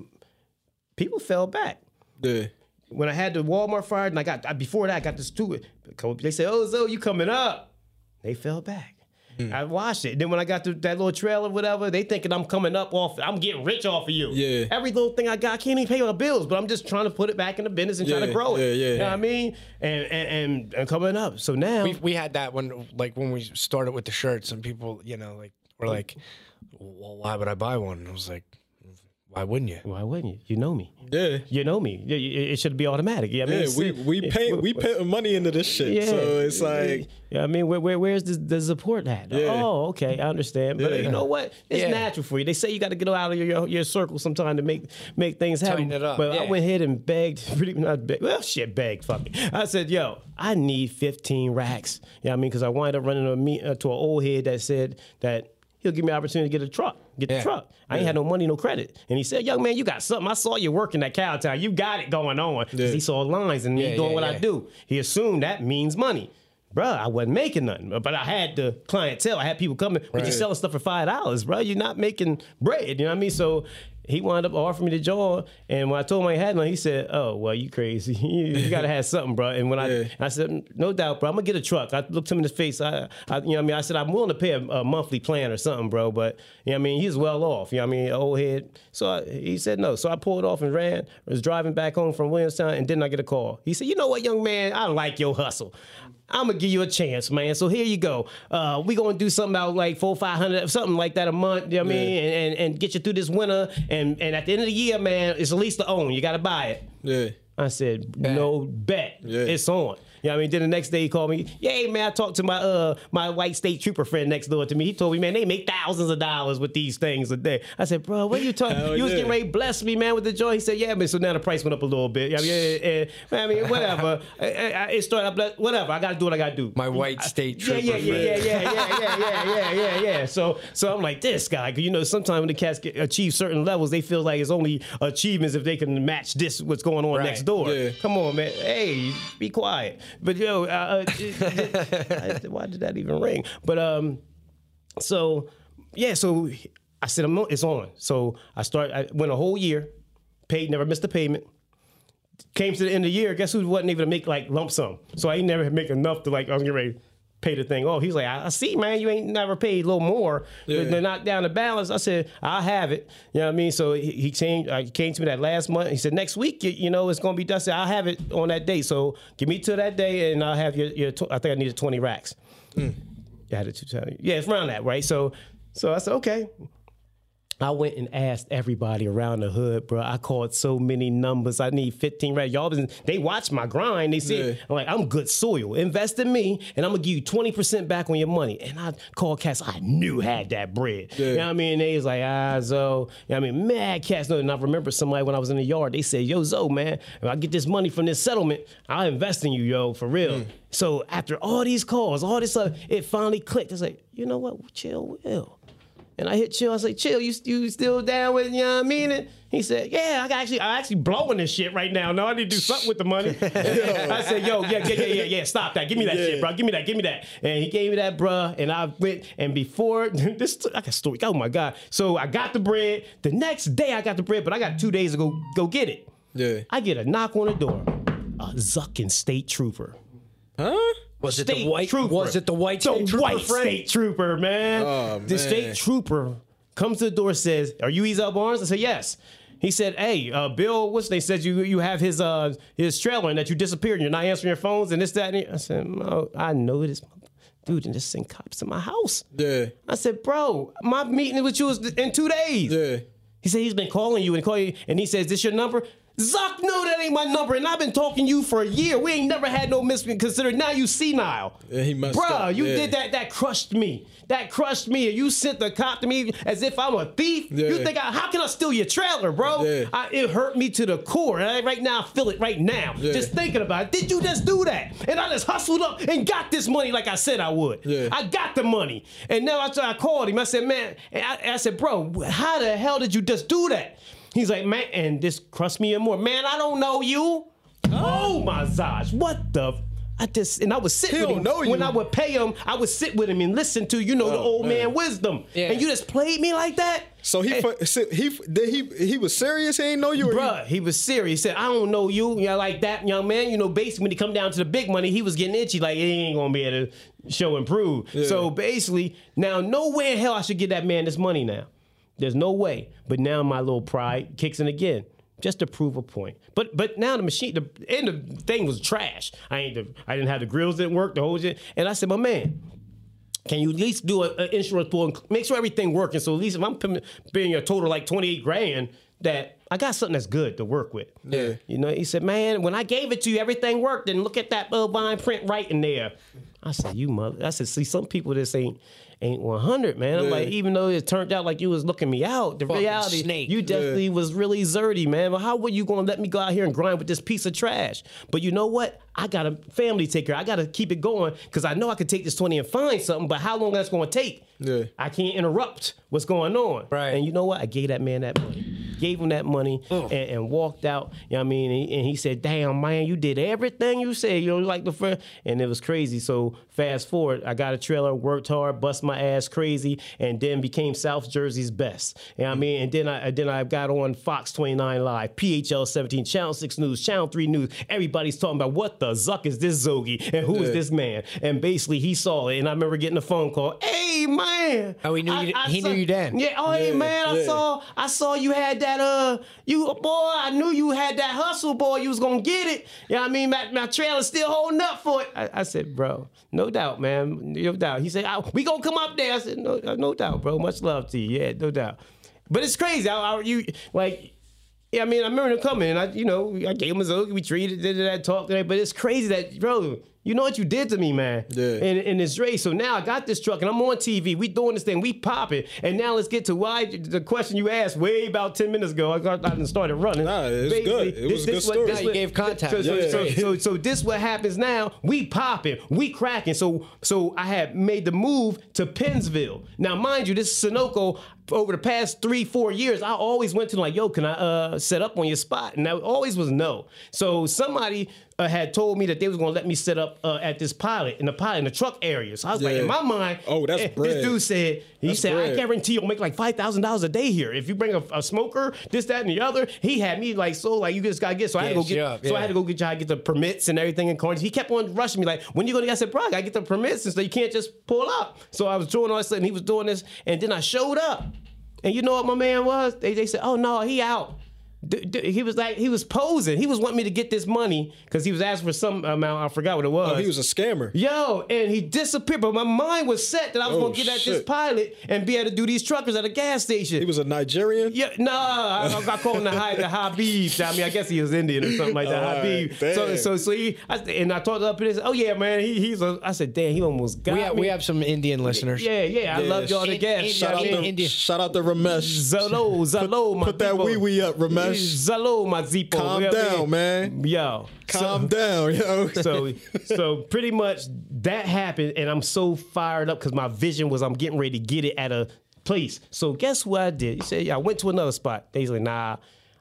E: people fell back
D: Yeah.
E: when I had the Walmart fired, and I got I- before that I got this too. They said, "Oh, Zo, you coming up?" They fell back.
D: Hmm.
E: I watched it. Then when I got to that little trailer, whatever, they thinking I'm coming up off. I'm getting rich off of you.
D: Yeah.
E: Every little thing I got, I can't even pay my bills, but I'm just trying to put it back in the business and try
D: Yeah,
E: to grow it.
D: yeah, yeah.
E: You know what I mean? And and and, and coming up. So now,
C: we, we had that when like when we started with the shirts and people you know like were like well why would i buy one and i was like why wouldn't you
E: why wouldn't you? You know me.
D: Yeah.
E: You know me. Yeah, It it should be automatic. Yeah, I mean,
D: Yeah, we we
E: it-
D: pay we putting money into this shit. Yeah, So it's like
E: yeah, I mean, where, where where's the, the support at?
D: Yeah.
E: Oh, okay, I understand. But
D: Yeah.
E: you know what? It's
C: Yeah.
E: natural for you. They say you got to get out of your your circle sometime to make make things happen.
C: Tighten it up,
E: But I went ahead and begged, pretty not begged. Well, shit, begged. Fuck it. I said, yo, I need 15 racks. Yeah, I mean, because I wind up running a me, uh, to an old head that said that. He'll give me an opportunity to get a truck, get the truck. I ain't had no money, no credit. And he said, Young man, you got something. I saw you working at Cowtown. You got it going on. 'Cause
D: Yeah.
E: He saw lines and
C: Yeah,
E: me doing
C: yeah,
E: what I do. He assumed that means money. Bruh, I wasn't making nothing, but I had the clientele. I had people coming, but you're selling stuff for five dollars, bro. You're not making bread. You know what I mean? So he wound up offering me the job, and when I told him I had none, he said, "Oh, well, you crazy. you, gotta have something, bro." And when
D: Yeah.
E: I I said, "No doubt, bro. I'm gonna get a truck." I looked him in the face. I, I you know, what I mean, I said, "I'm willing to pay a, a monthly plan or something, bro." But you know, what I mean, he's well off. You know, what I mean, old head. So I, he said no. So I pulled off and ran. I Was driving back home from Williamstown, and then I get a call. He said, "You know what, young man? I like your hustle." I'm gonna give you a chance, man. So here you go. Uh, we gonna do something about like four, five hundred, something like that a month. You know what I mean? And, and and get you through this winter. And and at the end of the year, man, it's at least to own. You gotta buy it.
D: yeah.
E: I said, no bet.
D: Yeah.
E: It's on. You know what I mean? Then the next day he called me. Yeah, man, I talked to my uh my white state trooper friend next door to me. He told me, man, they make thousands of dollars with these things a day. I said, bro, what are you talking?
D: Hell
E: you was getting ready to bless me, man, with the joint. He said, yeah, man. So now the price went up a little bit. I mean, yeah, yeah, yeah. I mean, whatever. I, I, it started up. Whatever. I got to do what I got to do.
C: my white state
E: Yeah,
C: trooper
E: yeah, yeah,
C: friend.
E: yeah, yeah, yeah, yeah, yeah, yeah, yeah, yeah. So, so I'm like this guy, 'cause you know, sometimes when the cats get, achieve certain levels, they feel like it's only achievements if they can match this what's going on
C: Right.
E: next door.
D: Yeah.
E: Come on, man. Hey, be quiet. But yo, uh, uh, I- why did that even ring? But um, so yeah, so I said I'm on, it's on. So I start. I went a whole year, paid, never missed a payment. Came to the end of the year, guess who wasn't able to make like lump sum? So I ain't never make enough to like I was getting ready pay the thing. Oh, he's like, I I see, man, you ain't never paid a little more
D: Yeah.
E: to knock down the balance. I said, I'll have it. You know what I mean? So he, he came, uh, he came to me that last month. He said, next week, you, you know, it's gonna be dusty. I have it on that day. So give me to that day, and I'll have your, your tw- I think I needed twenty racks. Yeah, I had it two times. Yeah, it's around that, right? So, so I said, okay. I went and asked everybody around the hood, bro. I called so many numbers. I need 15 right. Y'all been, they watch my grind. They see.
D: Yeah.
E: I'm like, I'm good soil. Invest in me, and I'm gonna give you 20% back on your money. And I called cats I knew had that bread. You know what I mean? They was like, ah, Zo. You know what I mean? Mad cats. No, and I remember somebody when I was in the yard, they said, Yo, Zo, man, if I get this money from this settlement, I'll invest in you, yo, for real. So after all these calls, all this stuff, it finally clicked. It's like, you know what? Chill, Will. And I hit Chill. I say, Chill, you you still down with? You know what I mean? And he said, Yeah, I got actually I actually blowing this shit right now. No, I need to do something with the money. I said, Yo, yeah, yeah, yeah, yeah, yeah. Stop that. Give me that
D: Yeah.
E: shit, bro. Give me that. Give me that. And he gave me that, bruh. And I went. And before this, I got story. Oh my god. So I got the bread. The next day I got the bread, but I got two days to go go get it.
D: Yeah.
E: I get a knock on the door. A Zuckin state trooper.
D: Huh?
C: Was it the white?
E: trooper.
C: Was it the white?
E: The
C: state trooper
E: white
C: friend?
E: state trooper, man.
D: Oh,
E: The
D: man.
E: state trooper comes to the door, says, "Are you Ezel Barnes?" I said, "Yes." He said, "Hey, uh, Bill, what's they said you you have his uh his trailer and that you disappeared and you're not answering your phones and this that." And I said, "No, I know this." Dude, and just send cops to my house.
D: Yeah.
E: I said, bro, my meeting with you is in two days.
D: Yeah.
E: He said he's been calling you and calling you, and he says, "This your number?" Zuck, no, that ain't my number, and I've been talking to you for a year. We ain't never had no mis considered. Now you senile.
D: Yeah, he messed
E: Bruh,
D: up,
E: you
D: yeah.
E: did that. That crushed me. That crushed me. And you sent the cop to me as if I'm a thief.
D: Yeah.
E: You think I, how can I steal your trailer, bro?
D: Yeah.
E: I, it hurt me to the core. And I, right now, I feel it right now. Just thinking about it. Did you just do that? And I just hustled up and got this money like I said I would. I got the money. And now after I called him, I said, man, I, I said, bro, how the hell did you just do that? He's like, man, and this crushed me even more. Man, I don't know you. Oh, oh. my gosh, what the? I just and I would sit
D: He
E: with
D: don't
E: him
D: know
E: when. I would pay him. I would sit with him and listen to you know the
D: Oh,
E: old man, wisdom.
C: Yeah.
E: And you just played me like that.
D: So he fu- he did he he was serious. He ain't know you. Or he-
E: Bruh, he was serious. He said, I don't know you. You know, like that young man, you know, basically when he come down to the big money, he was getting itchy, like he ain't gonna be able to show and prove. So basically, now no way in hell I should give that man this money now. There's no way. But now my little pride kicks in again. Just to prove a point, but but now the machine, the end of the thing was trash. I ain't, the, I didn't have the grills didn't work, the whole shit. And I said, my man, can you at least do an insurance pool and make sure everything working? So at least if I'm paying- a total like 28 grand, that I got something that's good to work with.
D: Yeah.
E: You know, he said, man, when I gave it to you, everything worked. And look at that little fine print right in there. I said, you mother. I said, see, some people just ain't ain't 100, man. I'm
D: Yeah.
E: like, even though it turned out like you was looking me out, the
C: Fucking
E: reality,
C: snake.
E: you definitely was really zerty, man. But how were you going to let me go out here and grind with this piece of trash? But you know what? I got a family to take care. I got to keep it going because I know I could take this 20 and find something, but how long that's going to take?
D: Yeah.
E: I can't interrupt what's going on.
C: Right.
E: And you know what? I gave that man that money. Gave him that money and, and walked out. You know what I mean? And he, and he said, Damn, man, you did everything you said. You know, like the first. And it was crazy. So fast forward, I got a trailer, worked hard, bust my ass crazy, and then became South Jersey's best. You know what I mean? And then I then I got on Fox 29 Live, PHL 17, Channel 6 News, Channel 3 News. Everybody's talking about what the zuck is this Zogi and who is
D: Yeah.
E: this man? And basically he saw it. And I remember getting a phone call. Hey man.
C: Oh, he knew
E: I-
C: you-
E: I
C: he knew you then.
E: Yeah, oh hey
D: Yeah,
E: man, I saw I saw you had that uh you boy, I knew you had that hustle, boy. You was gonna get it. You know what I mean? My, my trailer's still holding up for it. I, I said, bro, no doubt, man. No doubt. He said, "Ah, we gonna come up there. I said, no, no doubt, bro. Much love to you. Yeah, no doubt. But it's crazy. I, I, you like yeah, I mean, I remember them coming, and I, you know, I gave him a zook, we treated, did that, talk today, but it's crazy that, bro, you know what you did to me, man.
D: Yeah.
E: In, in this race. So now I got this truck, and I'm on TV. We doing this thing, we popping, and now let's get to why the question you asked way about ten minutes ago. I got I done started running.
D: Nah, it's
E: Basically,
D: good. It was a good
E: what-
D: story.
E: this
C: Nah, you
E: what-
C: gave contact.
E: So, so,
D: Yeah.
E: so, so, so this what happens now. We popping, we cracking. So, so I had made the move to Pennsville. Now, mind you, this is Sunoco. Over the past three, four years, I always went to like, yo, can I uh, set up on your spot? And that always was no. So somebody uh, had told me that they was gonna let me set up uh, at this pilot in the pilot in the truck area. So I was like, in my mind,
D: Oh, that's
E: eh,
D: bread.
E: This dude said, he
D: That's
E: said, I guarantee you'll make like five thousand dollars a day here if you bring a, a smoker, this, that, and the other. He had me like so like you just gotta get. So I had to go get.
C: you up,
E: So I had to go get try to get the permits and everything in Carnegie. He kept on rushing me like, when you gonna get? I said, bro, I gotta get the permits and so you can't just pull up. So I was doing all this and he was doing this, and then I showed up. And you know what my man was? They, they said, oh no, he out. D- d- he was like he was posing. He was wanting me to get this money because he was asking for some amount. I forgot what it was.
D: Oh, he was a scammer.
E: Yo, and he disappeared. But my mind was set that I was
D: Oh,
E: gonna get at this pilot and be able to do these truckers at a gas station.
D: He was a Nigerian.
E: Yeah, no, I, I call him the, high, the Habib. I mean, I guess he was Indian or something like that.
D: All
E: Habib.
D: right,
E: So,
D: damn.
E: so, so he, I, and I talked up and he said, "Oh yeah, man, he, he's a." I said, "Damn, he almost got
C: We have,
E: me."
C: we have some Indian listeners.
E: yeah, yeah, I
D: Yeah,
E: love y'all to
C: in-
E: gas.
C: in-
D: Shout out to
C: India.
D: shout out to Ramesh.
E: Zalo, Zalo, my
D: put that
E: people.
D: wee wee up, Ramesh.
E: Zalo, my Zipo.
D: Calm
E: You know what I
D: down, man.
E: Yo,
D: Calm
E: so,
D: down, yo.
E: so so pretty much that happened and i'm so fired up because my vision was i'm getting ready to get it at a place so guess what i did he said yeah i went to another spot they like nah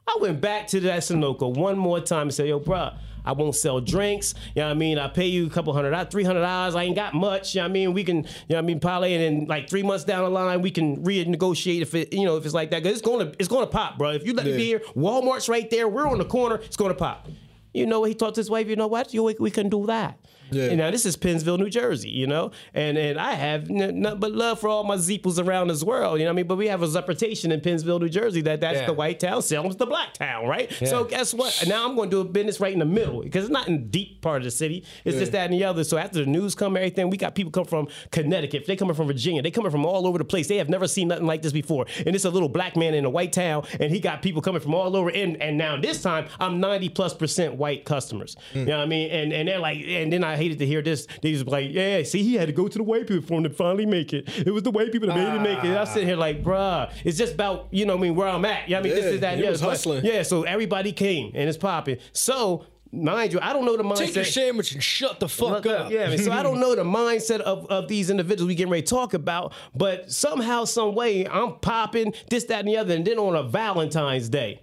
E: i went back to that Sunoco one more time and said yo bruh I won't sell drinks. You know what I mean? I pay you a couple hundred dollars, three hundred dollars. I ain't got much. You know what I mean? We can, you know what I mean, parlay and then like three months down the line, we can renegotiate if it, you know, if it's like that. Cause it's gonna, it's gonna pop, bro. If you let me be here, Walmart's right there. We're on the corner. It's gonna pop. You know what he talked to his wife. You know what? You, we, we can do that.
D: Yeah.
E: And now this is Pennsville, New Jersey. You know, and and I have nothing but love for all my Zeeples around this world. You know what I mean? But we have a reputation in Pennsville, New Jersey that that's
C: Yeah.
E: the white town, Salem's the black town, right? So guess what? Now I'm going to do a business right in the middle because it's not in the deep part of the city. It's just that and the other. So after the news come, everything we got people come from Connecticut. They coming from Virginia. They coming from all over the place. They have never seen nothing like this before. And it's a little black man in a white town, and he got people coming from all over. And and now this time I'm 90 plus percent white customers. Mm. You know what I mean? And and they're like, and then I hated to hear this. They was like, yeah, see, he had to go to the white people for him to finally make it. It was the white people that made him make it. And I'm sitting here like, bruh, it's just about you know, what I mean, where I'm at. You know what I mean, this is that.
D: he
E: yeah,
D: was hustling.
E: Yeah, so everybody came and it's popping. So. Mind you, I don't know the mindset.
C: Take your sandwich and shut the fuck
E: Look
C: up.
E: Yeah, man. so I don't know the mindset of, of these individuals we getting ready to talk about, but somehow, some way, I'm popping this, that, and the other, and then on a Valentine's Day,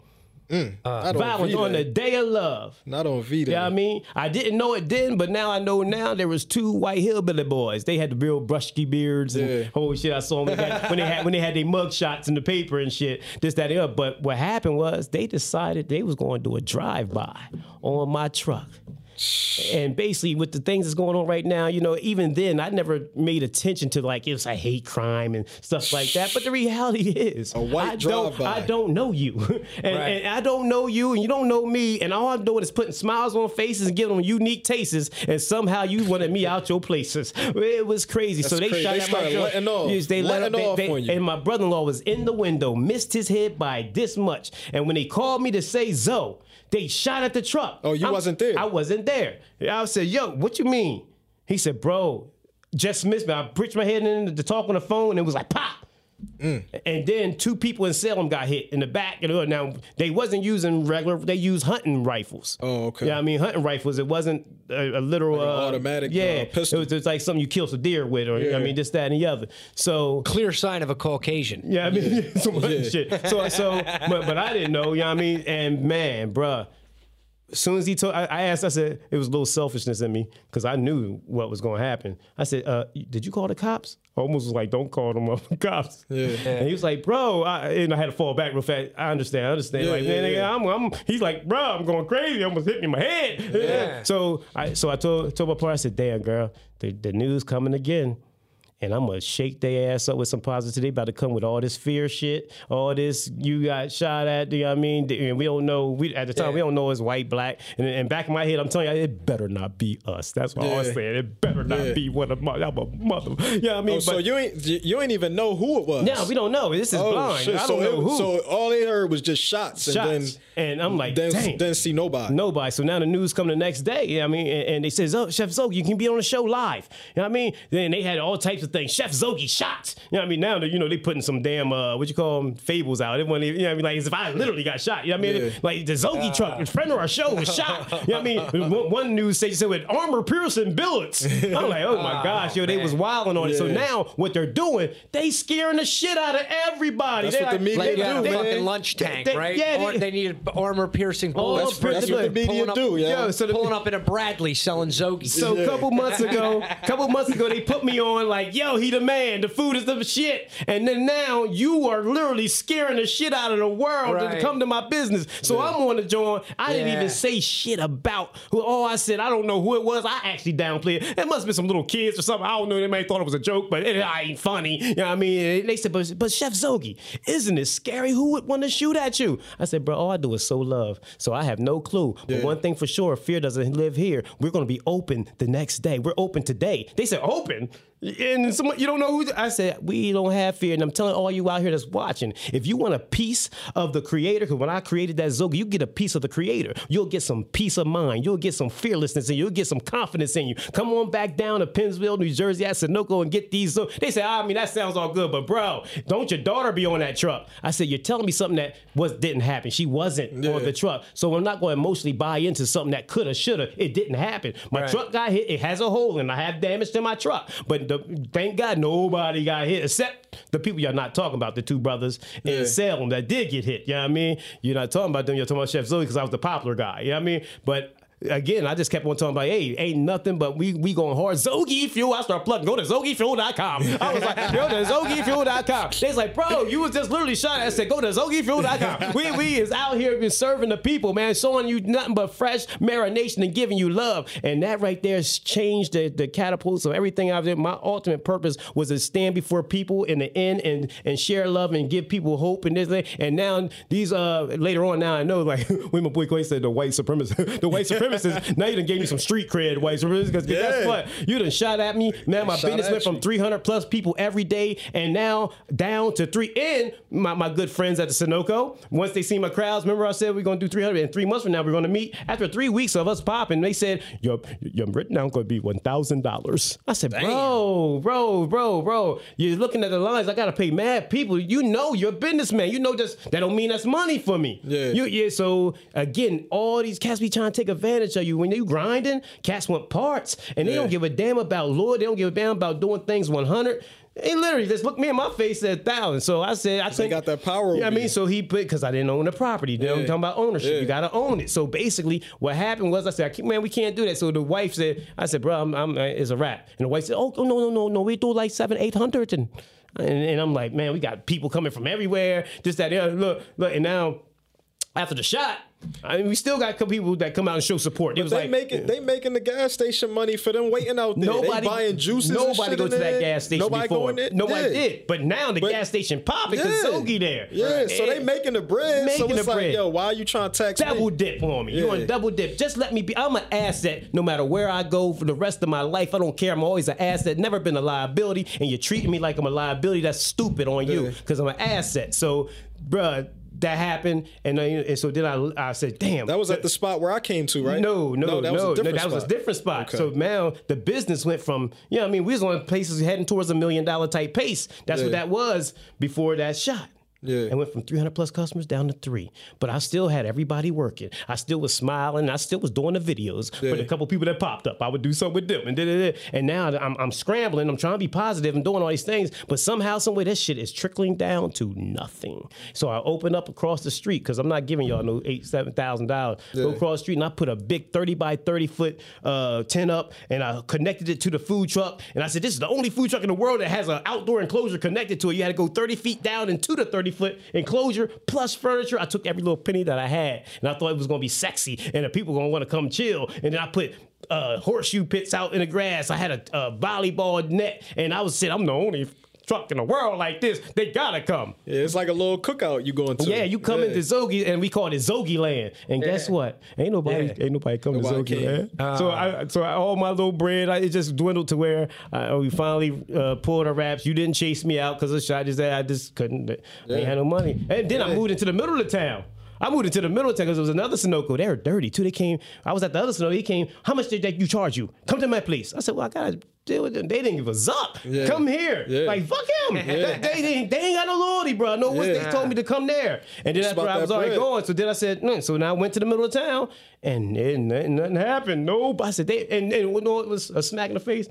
E: Mm.
D: Uh, Not on
E: Valentine's on the
D: V-Day.
E: of love.
D: Not on V Day.
E: Yeah, I mean, I didn't know it then, but now I know now. There was two white hillbilly boys. They had the real brushy beards and
D: Yeah.
E: holy shit. I saw them when they had when they had, when they had their mug shots in the paper and shit. This, that, and the other. But what happened was they decided they was going to do a drive by on my truck. And basically, with the things that's going on right now, you know, even then, I never made attention to like it was like hate crime and stuff like that. But the reality is,
D: A white
E: I don't. I don't know you, and,
C: Right.
E: and I don't know you, and you don't know me, and all I'm doing is putting smiles on faces and giving them unique tastes, and somehow you wanted me out your places. It was crazy. so they
D: crazy.
E: shot
D: They
E: at my
D: letting off.
E: Yes, they let up,
D: off
E: they-
D: on you.
E: And my brother-in-law was in the window, missed his head by this much, and when they called me to say Zoe, they shot at the truck.
D: Oh, you wasn't there?
E: I wasn't there. I said, "Yo, what you mean?" He said, "Bro, just missed me. I preached my head in to talk on the phone, and it was like pop."
D: Mm.
E: And then two people in Salem got hit in the back. And uh, now they wasn't using regular; they used hunting rifles.
D: Oh, okay.
E: Yeah, I mean hunting rifles. It wasn't a, a literal
D: Like
E: uh,
D: automatic,
E: Yeah,
D: uh, pistol.
E: It was just like something you kill some deer with, or
D: Yeah.
E: I mean this, that, and the other. So
C: Clear sign of a Caucasian.
E: yeah, I mean, some other
D: Yeah.
E: shit. So, so, but, but I didn't know, you know what I mean? And man, bruh, as soon as he told, I, I asked, I said, it was a little selfishness in me because I knew what was going to happen. I said, uh, did you call the cops? I almost was like, don't call them up cops.
D: Yeah.
E: And he was like, bro, I, and I had to fall back real fast. I understand, I understand.
D: Yeah,
E: like, man,
D: yeah.
E: I'm, I'm, he's like, bro, I'm going crazy. Almost hit me in my head.
C: Yeah.
E: So I, so I told, told my partner, I said, damn, girl, the, the news coming again and I'm gonna shake their ass up with some positivity. They about to come with all this fear shit, all this you got shot at. You know what I mean? And we don't know. We at the time we don't know it's white, black. And, and back in my head, I'm telling you, it better not be us. That's what I was
D: Yeah.
E: saying. It better not
D: Yeah.
E: be one of my. I'm a mother. You know what I mean?
D: Oh, so you ain't you ain't even know who it was.
E: no, we don't know. This is
D: Oh
E: blind.
D: shit!
E: I
D: so
E: don't know
D: it-
E: who.
D: so all they heard was just shots,
E: Shots.
D: and then
E: and I'm like,
D: then
E: dang.
D: then see nobody.
E: Nobody. So now the news come the next day. you know what I mean, and, and they says, "Oh, Chef Zogi, you can be on the show live." You know what I mean? Then they had all types of things. Chef Zogi shot. You know what I mean? Now they you know they putting some damn uh, what you call them fables out. It wasn't even, you know what I mean? Like as if I literally got shot. You know what I mean?
D: Yeah.
E: Like the Zogi truck, a friend of our show was shot. You know what I mean? One, one news station said with armor piercing bullets. I'm like, oh my gosh, yo, they was wilding on it. So now what they're doing, they scaring the shit out of everybody.
D: That's
E: They
D: what the media
C: Like
E: they
C: you got
E: they-
C: fucking
E: they-
C: lunch tank,
E: they-
C: right?
E: Yeah,
C: Or
E: they,
C: they needed armor piercing
E: Oh,
C: bullets.
E: that's- that's what the
D: media
C: pulling up,
D: do, yeah.
E: Yo, so the-
C: pulling up in a Bradley selling Zogi.
E: So a couple months ago, a couple months ago, they put me on like, yo, he the man. The food is the shit. And then now you are literally scaring the shit out of the world to come to my business. So I'm on the joint. I didn't even say shit about who. Oh, I said I don't know who it was. I actually downplayed. it. It must have been some little kids or something. I don't know. They may have thought it was a joke, but it ain't funny. You know what I mean? They said, but, but Chef Zogi, isn't it scary? Who would want to shoot at you? I said, bro, all I do is sow love. So I have no clue. But one thing for sure, fear doesn't live here. We're going to be open the next day. We're open today. They said, open? And someone, you don't know who. I said, we don't have fear. And I'm telling all you out here that's watching, if you want a piece of the creator, because when I created that Zogi, you get a piece of the creator. You'll get some peace of mind. You'll get some fearlessness and you'll get some confidence in you. Come on back down to Pennsville, New Jersey, at Sunoco and get these. Zo- They say, ah, I mean, that sounds all good, but bro, don't your daughter be on that truck? I said, you're telling me something that was didn't happen. She wasn't on the truck. So I'm not going to emotionally buy into something that coulda, shoulda. It didn't happen. My
C: Right.
E: truck got hit. It has a hole and I have damage to my truck. But the, thank God nobody got hit except the people y'all not talking about, the two brothers in
D: Yeah.
E: Salem that did get hit. You know what I mean? You're not talking about them. You're talking about Chef Zoe because I was the popular guy. You know what I mean? But Again, I just kept on talking about, hey, ain't nothing but we we going hard. Zogi Fuel. I start plugging. Go to ZogiFuel.com. I was like, go to ZogiFuel.com. They was like, bro, you was just literally shot. I said, go to ZogiFuel.com. We we is out here been serving the people, man, showing you nothing but fresh marination and giving you love. And that right there has changed the, the catapults of everything I've done. My ultimate purpose was to stand before people in the end and and share love and give people hope and this. And now these uh later on now I know like when my boy Quay said the white supremacists, the white supremacists, now you done gave me some street cred white supremacists because guess
D: Yeah.
E: what? You done shot at me. Man, my
D: Shot
E: business went from 300 plus people every day and now down to three. And my, my good friends at the Sunoco, once they see my crowds, remember I said we're going to do 300 and three months from now we're going to meet. After three weeks of us popping, they said, your, your written down going to be $1,000. I said, bro, bro, bro, bro, you're looking at the lines. I got to pay mad people. You know you're a businessman. You know just, that don't mean that's money for me.
D: Yeah.
E: You, yeah, so again, all these cats be trying to take advantage of you. When you grinding, cats want parts, and they
D: Yeah.
E: don't give a damn about Lord. They don't give a damn about doing things 100. They literally just looked me in my face said thousand. So I said, I think
D: got that power
E: Yeah, I mean, so he put because I didn't own the property. You know, I'm talking about ownership.
D: Yeah.
E: You got to own it. So basically, what happened was I said, I keep- man, we can't do that. So the wife said, I said, bro, I'm, I'm, uh, it's a wrap. And the wife said, oh no, no, no, no, we do like seven, eight hundred, and and, and I'm like, man, we got people coming from everywhere. Just that, yeah, look, look, and now after the shot, I mean, we still got people that come out and show support. It was
D: They
E: like
D: making they making the gas station money for them waiting out there.
E: Nobody
D: they buying juices.
E: Nobody
D: shit
E: go to that gas station
D: Nobody
E: before.
D: going.
E: Nobody
D: Yeah.
E: did. But now the
D: But-
E: gas station popping because
D: Yeah.
E: Zogi there.
D: Yeah, so they making the bread. so
E: Making
D: it's
E: the
D: like,
E: bread.
D: yo, why are you trying to tax me?
E: double
D: me?
E: dip on me. You
D: Yeah.
E: want to double dip? Just let me be. I'm an asset no matter where I go for the rest of my life. I don't care. I'm always an asset. Never been a liability. And you're treating me like I'm a liability. That's stupid on you because I'm an asset. So, bruh, that happened, and, then, and so then I, I said, damn.
D: That was at the spot where I came to, right?
E: No, no, no,
D: that was
E: no,
D: a different
E: that was a
D: spot.
E: different spot.
D: Okay.
E: So now the business went from, you know, I mean, we was on places heading towards a million dollar type pace. That's what that was before that shot.
D: Yeah.
E: And went from 300 plus customers down to three. But I still had everybody working. I still was smiling. I still was doing the videos
D: Yeah.
E: the couple people that popped up. I would do something with them. And da, da, da. And now I'm, I'm scrambling. I'm trying to be positive and doing all these things. But somehow, some way, that shit is trickling down to nothing. So I open up across the street because I'm not giving y'all no eight, seven thousand dollars. Yeah. Go across the street and I put a big 30 by 30 foot uh, tent up and I connected it to the food truck. And I said, This is the only food truck in the world that has an outdoor enclosure connected to it. You had to go 30 feet down and into the 30 foot enclosure plus furniture. I took every little penny that I had and I thought it was gonna be sexy and the people gonna wanna come chill. And then I put uh, horseshoe pits out in the grass. I had a, a volleyball net and I was saying, I'm the only truck in the world like this. They gotta come.
D: Yeah, it's like a little cookout you going to.
E: Yeah, you come
D: Yeah.
E: into Zogi, and we call it Zogi Land. And guess what? Ain't nobody,
C: Yeah.
E: ain't nobody coming to Zogi
D: came.
E: Land. so I, so I, all my little bread, I, it just dwindled to where uh, we finally uh, pulled our wraps. You didn't chase me out because of shot. Just that I just couldn't. I ain't had no money. And then I moved into the middle of the town. I moved into the middle of town because there was another Sunoco. They were dirty too. They came. I was at the other Sunoco. He came. How much did they, you charge you? Come to my place. I said, well, I gotta deal with them. They didn't give us zuck.
D: Yeah.
E: Come here.
D: Yeah.
E: Like fuck him. They, they, didn't- they ain't got no loyalty, bro. No, what
D: Yeah.
E: they told me to come there. And then after I was already
D: bread.
E: going, so then I said, no. So now I went to the middle of town, and then nothing, nothing happened. No, I said they, and and you know it was a smack in the face.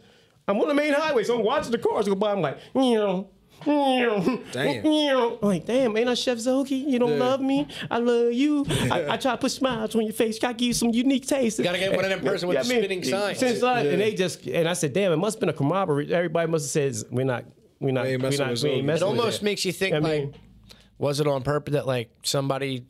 E: I'm on the main highway, so I'm watching the cars go by. I'm like, you know.
D: Damn.
E: Like, damn, ain't I Chef Zoki? You don't
D: Yeah.
E: love me. I love you. I, I try to put smiles on your face. Gotta give you some unique taste.
C: Gotta get one of them person with
E: Yeah,
C: the
E: I mean,
C: spitting signs.
D: Yeah.
E: And they just and I said, damn, it must have been a camaraderie. Everybody must have said, we're not, we're not,
D: We ain't
E: we're not,
D: with
E: we ain't.
C: It
E: messing with
C: almost
E: that.
C: makes you think
E: I
C: like, was it on purpose that like somebody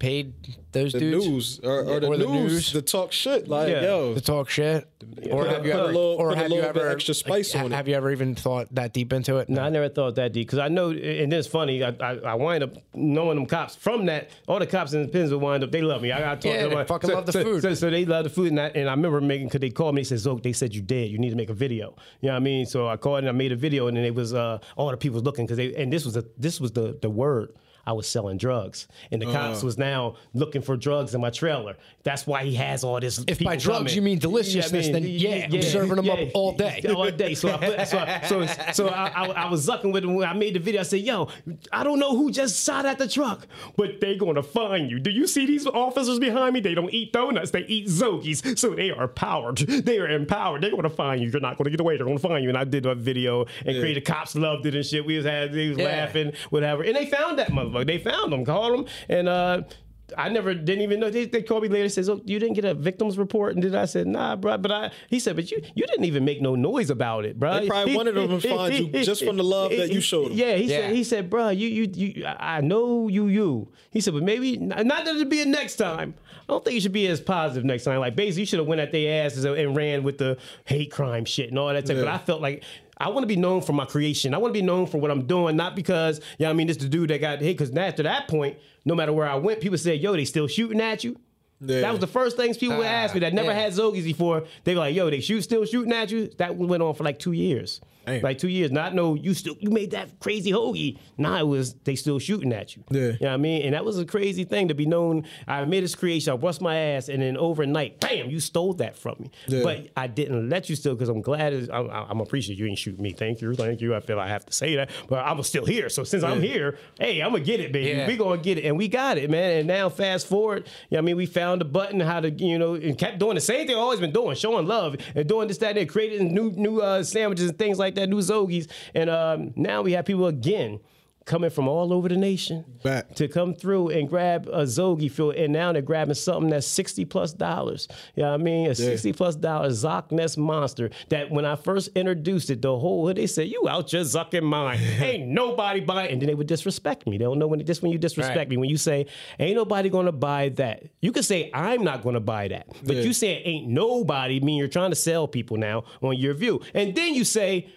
C: paid those
D: The
C: dudes
D: news or, or the
C: Or the
D: news,
C: news.
D: to talk shit like
E: Yeah.
D: yo.
C: to talk shit? Or have you ever,
D: little-
C: or
D: a
C: have you
D: little
C: ever
D: extra spice
C: like,
D: on it.
C: Have you ever even thought that deep into it?
E: No, I never thought that deep because I know, and it's funny. I, I I wind up knowing them cops from that. All the cops in the pins will wind up. They love me. I got to talk
C: Yeah,
E: to them.
C: fucking
E: so,
C: love the
E: so-
C: food.
E: So, so they love the food, and I, and I remember making because they called me. They said, "Zoke, they said you dead. You need to make a video." You know what I mean? So I called and I made a video, and then it was uh, all the people was looking because they and this was a this was the the word. I was selling drugs, and the
C: Uh.
E: cops was now looking for drugs in my trailer. That's why he has all this.
C: If by drugs
E: coming.
C: you mean deliciousness, then yeah, I'm serving 'em up all day.
E: all day. So I put, so I, so, so I, I, I was zucking with him when I made the video. I said, "Yo, I don't know who just shot at the truck, but they gonna find you. Do you see these officers behind me? They don't eat donuts. They eat Zogies. So they are powered. They are empowered. They're gonna find you. You're not gonna get away. They're gonna find you." And I did a video and created. Cops loved it and shit. We was had they was
C: Yeah.
E: laughing, whatever. And they found that motherfucker. They found him, called him, and uh. I never didn't even know. They, they called me later. Says, "Oh, you didn't get a victims report?" And did I said, "Nah, bro." But I, he said, "But you, you didn't even make no noise about it, bro."
D: They probably wanted them to find you just from the love that you showed them.
E: Yeah, he
C: Yeah.
E: said, he said, "Bro, you, you, you. I I know you, you." He said, "But maybe not that it'll be a next time. I don't think you should be as positive next time. Like basically, you should have went at their asses and ran with the hate crime shit and all that. Stuff. But I felt like." I want to be known for my creation. I want to be known for what I'm doing, not because, yeah, I mean, this the dude that got hit. Because after that point, no matter where I went, people said, yo, they still shooting at you.
D: Yeah.
E: That was the first things people would
C: Ah,
E: ask me that never
C: yeah.
E: had Zogies before. They were like, yo, they shoot still shooting at you. That went on for like two years.
D: Damn.
E: Like two years. Not no, you still you made that crazy hoagie. Nah, it was they still shooting at you.
D: Yeah.
E: You know what I mean? And that was a crazy thing to be known. I made this creation, I bust my ass, and then overnight, bam, you stole that from me.
D: Yeah.
E: But I didn't let you steal because I'm glad I'm, I'm appreciative you ain't shooting me. Thank you, thank you. I feel I have to say that. But I'm still here. So since I'm here, hey, I'm gonna get it, baby.
C: Yeah.
E: We gonna get it. And we got it, man. And now fast forward, you know what I mean, we found the button how to, you know, and kept doing the same thing I've always been doing, showing love and doing this, that, and that, creating new new uh, sandwiches and things like that, new Zogies. And um, now we have people again coming from all over the nation
D: Back.
E: to come through and grab a Zogie field. And now they're grabbing something that's 60 plus dollars. You know what I mean? A 60 plus dollars Zockness Monster that when I first introduced it, the whole hood, they said, you out your zucking mind. Ain't nobody buying. And then they would disrespect me. They don't know when, just when you disrespect
C: Right.
E: me, when you say, ain't nobody gonna buy that. You can say, I'm not gonna buy that. But
D: Yeah.
E: you say ain't nobody, mean you're trying to sell people now on your view. And then you say,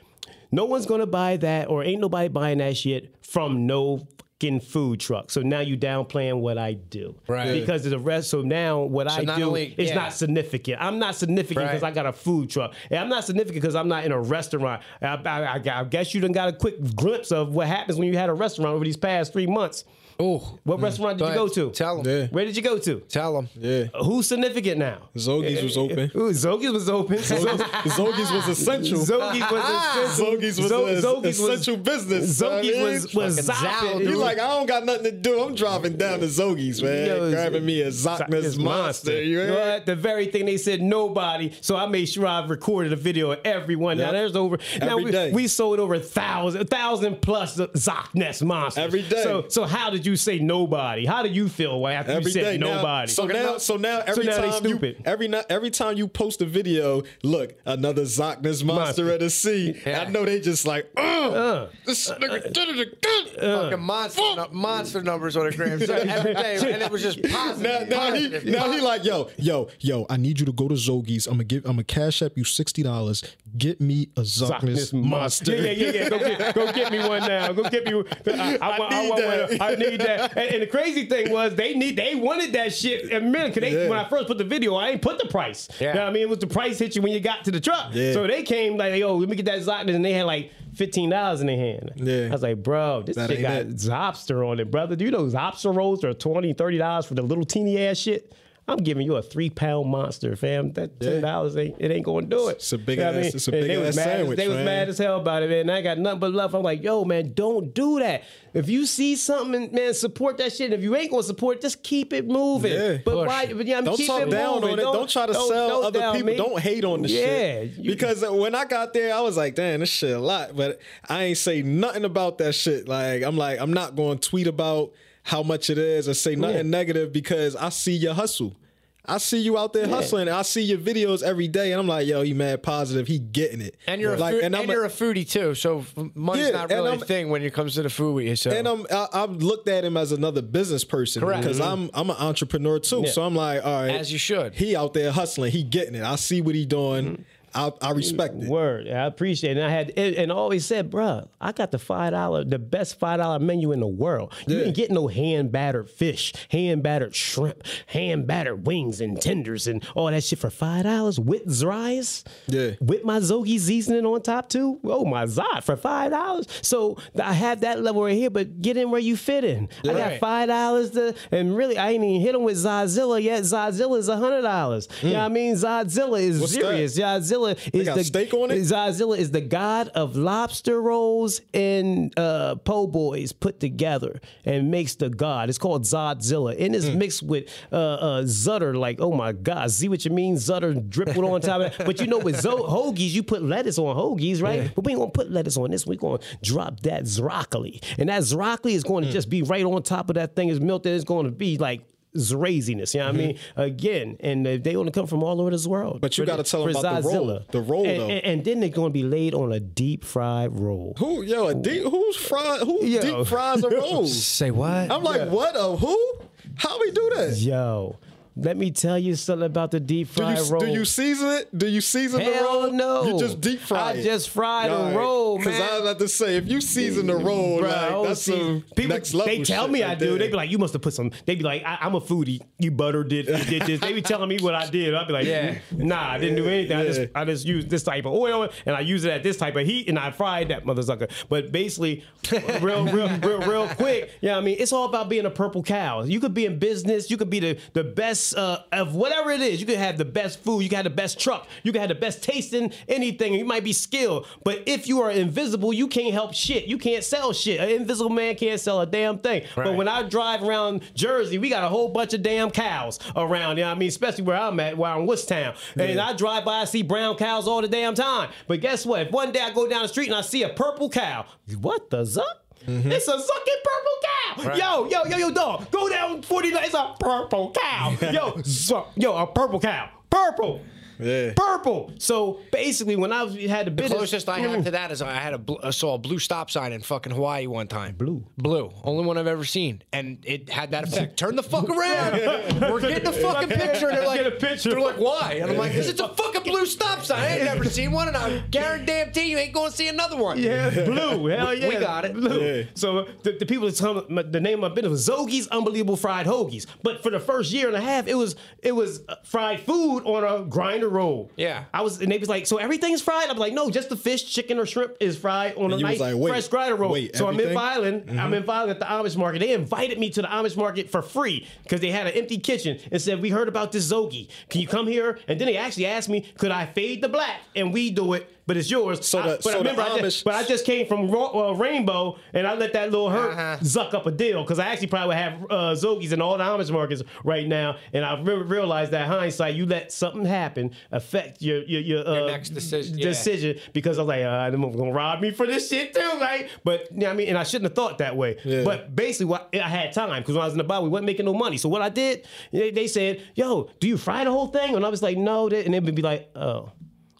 E: no one's gonna buy that, or ain't nobody buying that shit from no fucking food truck. So now you downplaying what I do,
C: Right.
E: Because the rest. So now what I do
C: only-
E: is
C: yeah.
E: not significant. I'm not significant because
C: Right.
E: I got a food truck, and I'm not significant because I'm not in a restaurant. I, I, I- I guess you done got a quick glimpse of what happens when you had a restaurant over these past three months.
C: Oh,
E: What restaurant did you go to?
C: Tell them.
D: Yeah.
E: Where did you go to?
C: Tell them.
D: Yeah.
E: Who's significant now?
D: Zogies was open.
E: Ooh, Zogies was open.
D: Zogies was essential.
E: Zogies was essential.
D: Zogies was
E: Zo-
D: a-
E: Zogies was-
D: business.
E: Zogies
D: I
E: was was
C: Fucking
E: zopping.
C: Zow,
D: You like I don't got nothing to do. I'm driving down to Zogies, man.
E: Yo,
D: grabbing me a Zockness monster. You heard?
E: But the very thing they said nobody. So I made sure I've recorded a video of everyone. Now there's over. now we,
D: day.
E: we sold over a thousand, a thousand plus Zockness monsters
D: Every day.
E: So so how did you say nobody? How do you feel after
D: Every
E: you said
D: day. Now-
E: nobody?
D: so now, so now every
E: now they
D: time you every every time you post a video, look another Zockness monster
E: Monster.
D: at the sea.
C: Yeah.
D: I know they just like, oh,
E: Uh.
D: this nigga uh, uh, did it again. Uh.
C: Fucking monster, nu- monster numbers on the gram so every day, and it was just positive.
D: Now, now he
C: positive,
D: now he like yo yo yo. I need you to go to Zogies. I'm gonna give. I'm gonna cash up you sixty dollars. Get me a Zockness
E: Zockness
D: monster.
E: Yeah, yeah, yeah, yeah. Go get, go get me one now. Go get me. I, I, want- I
D: need
E: want
D: that.
E: one. I need that. And, and the crazy thing was they need they wanted that shit And man. Cause they,
D: Yeah.
E: when I first put the video, I ain't put the price.
C: Yeah.
E: You know what I mean? It was the price hit you when you got to the truck.
D: Yeah.
E: So they came like, yo, let me get that Zockness, and they had like fifteen dollars in their hand.
D: Yeah.
E: I was like, bro, this
D: That
E: shit got
D: it.
E: Zopster on it, brother. Do you know Zopster rolls are 20 30 dollars for the little teeny ass shit? I'm giving you a three pound monster, fam. That ten dollars ain't it ain't gonna do it.
D: It's a big
E: You know
D: ass-
E: I mean?
D: it's a big
E: they was
D: ass
E: mad as-
D: sandwich,
E: They was mad as hell about it, man. And I got nothing but love. I'm like, yo, man, don't do that. If you see something, man, support that shit. If you ain't gonna support, just keep it moving.
D: Yeah.
E: but
C: Push.
E: why? But yeah,
D: Don't
E: keep
D: talk
E: it
D: down
E: moving.
D: on it. Don't, try to sell
E: don't
D: other people.
E: me.
D: Don't hate on the
E: yeah,
D: shit.
E: you-
D: because uh, when I got there, I was like, damn, this shit a lot. But I ain't say nothing about that shit. Like, I'm like, I'm not going to tweet about how much it is or say nothing
E: Yeah.
D: negative because I see your hustle. I see you out there hustling. I see your videos every day, and I'm like, yo, he mad positive. He getting it.
C: And you're
D: like,
C: a food, and,
D: I'm
C: you're a foodie too, so money's
D: Yeah,
C: not really a
D: I'm-
C: thing when it comes to the food we eat. So
D: and I'm I, I've looked at him as another business person because mm-hmm. I'm I'm an entrepreneur too. So I'm like, all right,
C: As you should.
D: He out there hustling. He getting it. I see what he doing. Mm-hmm. I, I respect it.
E: Word, I appreciate it. And I had and and I always said, bruh, I got the five dollar, the best five dollar menu in the world. You
D: Yeah.
E: ain't get no hand battered fish, hand battered shrimp, hand battered wings and tenders and all that shit for five dollars with rice.
D: Yeah.
E: with my zogi seasoning on top too. Oh my god, for five dollars. So I have that level right here, but get in where you fit in. I got five dollars to, and really I ain't even hit them with Zazilla yet. Zazilla is a hundred dollars. You know what I mean? Zazilla is
D: Hmm. What's that?
E: serious. Zazilla is
D: got
E: the
D: steak on it?
E: Zazilla is the god of lobster rolls and uh, po' boys put together and makes the god. It's called Zodzilla, and it's mixed with uh, uh, Zutter. Like, oh my god, see what you mean? Zutter drippled on top of it. But you know, with zo- hoagies, you put lettuce on hoagies, right? But we ain't gonna put lettuce on this. We're gonna drop that broccoli, and that broccoli is going to just be right on top of that thing. Is melted. It's going to be like. Craziness, you know what I mean? Again, and they want to come from all over this world.
D: Mm-hmm. But you gotta tell
E: them
D: about the roll. The roll,
E: and,
D: though.
E: and, and then they're going to be laid on a deep fried roll.
D: Who yo a deep, who's fried? Who
E: Yo.
D: deep fries a rolls?
C: say what?
D: I'm like, what a who? How we do that?
E: Yo, let me tell you something about the deep
D: Do
E: fried
D: you,
E: roll.
D: do you season it? Do you season the roll?
E: Hell no.
D: You just deep fry
E: I
D: it.
E: just fried a roll, man. Because.
D: I was about to say, if you season the mm, roll,
E: Bruh,
D: like, that's some
E: people,
D: next level
E: They tell me I do. They be like, you must have put some. They be like, I, I'm a foodie. You buttered it. You did this. They be telling me what I did. I'd be like,
C: Yeah.
E: nah, I didn't do anything. I just I just used this type of oil and I use it at this type of heat and I fried that motherfucker. But basically, real, real, real, real quick. Yeah, I mean, it's all about being a purple cow. You could be in business. You could be the the best uh, of whatever it is. You could have the best food. You could have the best truck. You could have the best tasting anything. You might be skilled, but if you are invisible, you can't help shit. You can't sell shit. An invisible man can't sell a damn thing. But when I drive around Jersey, we got a whole bunch of damn cows around. You know what I mean? Especially where I'm at, where I'm in Woodstown. And I drive by, I see brown cows all the damn time. But guess what? If one day I go down the street and I see a purple cow, what the zuck? Mm-hmm. It's a sucking purple cow.
C: Right.
E: Yo, yo, yo, yo, dog. Go down 49. It's a purple cow. Yo, zuck. yo, a purple cow. Purple.
D: Yeah.
E: Purple. So basically, when I was, had the
C: The
E: business,
C: closest I have to that is I had a bl- I saw a blue stop sign in fucking Hawaii one time.
E: Blue?
C: blue, only one I've ever seen, and it had that effect. Turn the fuck around. We're getting a fucking picture. And they're like,
E: Get a picture.
C: They're like, why? And I'm like, because it's a fucking blue stop sign. I ain't never seen one, and I guarantee you ain't going to see another one.
E: Yeah, blue. Hell yeah.
C: we got it.
E: Blue.
D: Yeah.
E: So the, the people that tell me the name of my business was Zogie's Unbelievable Fried Hoagies. But for the first year and a half, it was it was uh, fried food on a grinder roll.
C: Yeah.
E: I was and they was like, so everything's fried. I'm like, no, just the fish, chicken, or shrimp is fried on a
D: And you was
E: nice
D: like, wait,
E: fresh grinder roll.
D: wait,
E: so I'm in
D: everything?
E: Vineland. I'm mm-hmm. in Vineland at the Amish market. They invited me to the Amish market for free because they had an empty kitchen and said, we heard about this Zogie. Can you come here? And then they actually asked me, could I fade the black and we do it? But it's yours.
D: So
E: I-
D: the-
E: but
D: so
E: remember, I
D: Amish-
E: just, but I just came from Ro- uh, Rainbow, and I let that little hurt
C: Uh-huh.
E: zuck up a deal because I actually probably would have uh, Zogies in all the Amish markets right now, and I re- realized that hindsight, you let something happen affect your your, your, uh,
C: next decision, yeah.
E: decision because I was like, uh, they're gonna rob me for this shit too, right? But you know what I mean, and I shouldn't have thought that way.
D: Yeah.
E: But basically, what I had time because when I was in the bar, we wasn't making no money. So what I did, they, they said, "Yo, do you fry the whole thing?" And I was like, "No," and they would be like, "Oh."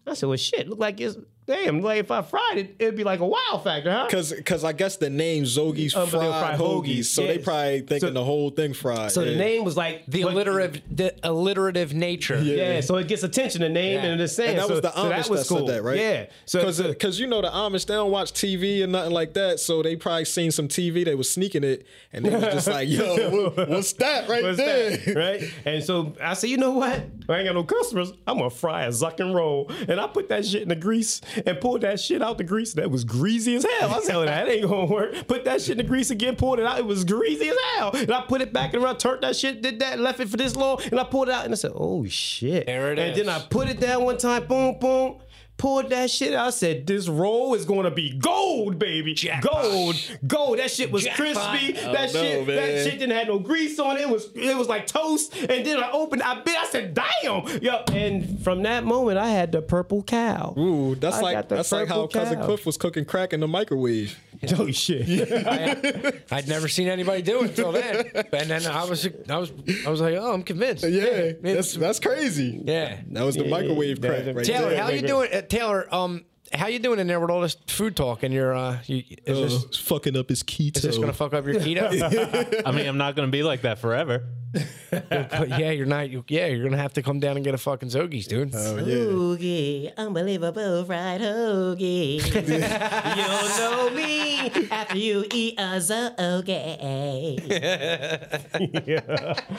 E: I said, "Well, shit, look like it's." Damn, like if I fried it, it'd be like a wow factor, huh?
D: Cause, cause I guess the name Zogi's
E: Unbelievable
D: fried,
E: fried
D: hoagies,
E: hoagies,
D: so they probably thinking
E: So-
D: the whole thing fried.
E: So the name was like
C: The alliterative, the alliterative nature.
E: Yeah, so it gets attention, the name
C: Yeah.
E: and the saying.
D: And that
E: so,
D: was the
E: so
D: Amish
E: that was
D: that
E: cool.
D: said that, right?
E: Yeah. So,
D: Cause,
E: so- uh,
D: cause you know the Amish they don't watch TV and nothing like that, so they probably seen some TV. They was sneaking it, and they was just like, "Yo, what- what's that right
E: What's
D: there?"
E: that? Right? And so I said, you know what? I ain't got no customers. I'm gonna fry a zuck and roll. And I put that shit in the grease and pulled that shit out the grease. That was greasy as hell. I said, "Oh, that ain't gonna work. Put that shit in the grease again, pulled it out. It was greasy as hell. And I put it back around, turned that shit, did that, left it for this long, and I pulled it out and I said, oh shit.
C: There it
E: and
C: is.
E: then I put it down one time, boom, boom. Pulled that shit out. I said, this roll is gonna be gold, baby.
C: Jackpot.
E: Gold. Gold. That shit was
C: Jackpot.
E: crispy.
D: Oh,
E: that
D: no,
E: shit, that shit didn't have no grease on it. It was it was like toast. And then I opened, I bit, I said, damn. Yo, and from that moment I had the purple cow.
D: Ooh, that's
E: I
D: like that's like how
E: purple
D: cousin. Cliff was cooking crack in the microwave.
E: Oh shit.
C: I'd never seen anybody do it until then, and then I was I was I was like, oh, I'm convinced.
D: Yeah,
C: Maybe
D: that's that's crazy.
C: yeah.
D: That was the
E: Yeah,
D: microwave
E: yeah,
D: crack
E: yeah.
D: right
C: Taylor,
D: there.
C: how you doing? Uh, Taylor, um, how you doing in there with all this food talk and your uh, you, is,
D: Uh,
C: this,
D: it's fucking up his keto.
C: is this gonna fuck up your keto?
B: I mean, I'm not going to be like that forever.
C: but yeah, you're not. You, yeah, you're gonna have to come down and get a fucking Zogies, dude.
D: Oh yeah.
F: Hoagie, unbelievable fried hoagie. You'll know me after you eat a zogie.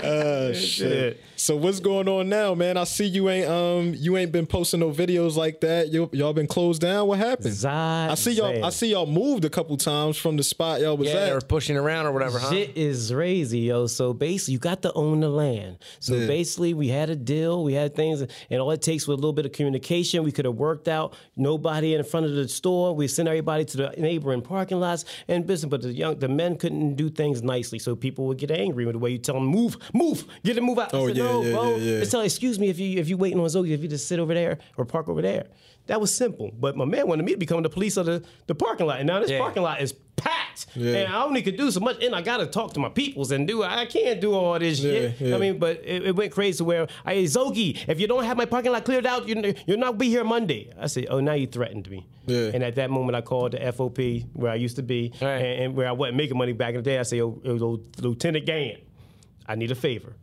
D: Uh, shit. So what's going on now, man? I see you ain't um you ain't been posting no videos like that. You, y'all been closed down. What happened?
E: Zod
D: I see y'all. I see y'all moved a couple times from the spot y'all was
C: Yeah, they were
D: at.
C: pushing around or whatever, huh?
E: Shit is crazy, yo. So basically, you got to own the land. So
D: Yeah.
E: basically, we had a deal, we had things, and all it takes was a little bit of communication. We could have worked out. Nobody in front of the store. We sent everybody to the neighboring parking lots and business. But the young, the men couldn't do things nicely, so people would get angry with the way you tell them move, move, get it, move out. I
D: Oh,
E: said,
D: yeah,
E: no,
D: yeah,
E: bro.
D: yeah, yeah.
E: It's like, excuse me, if you if you waiting on Zoe, if you just sit over there or park over there. That was simple. But my man wanted me to become the police of the, the parking lot. And now this
C: Yeah.
E: parking lot is packed.
D: Yeah.
E: And I only could do so much. And I got to talk to my peoples and do, I can't do all this shit.
D: Yeah, yeah.
E: I mean, but it, it went crazy where I, Zogi, if you don't have my parking lot cleared out, you're, you're not be here Monday. I said, oh, now you threatened me. And at that moment, I called the FOP where I used to be
C: Right.
E: and, and where I wasn't making money back in the day. I said, yo, yo, Lieutenant Gann, I need a favor.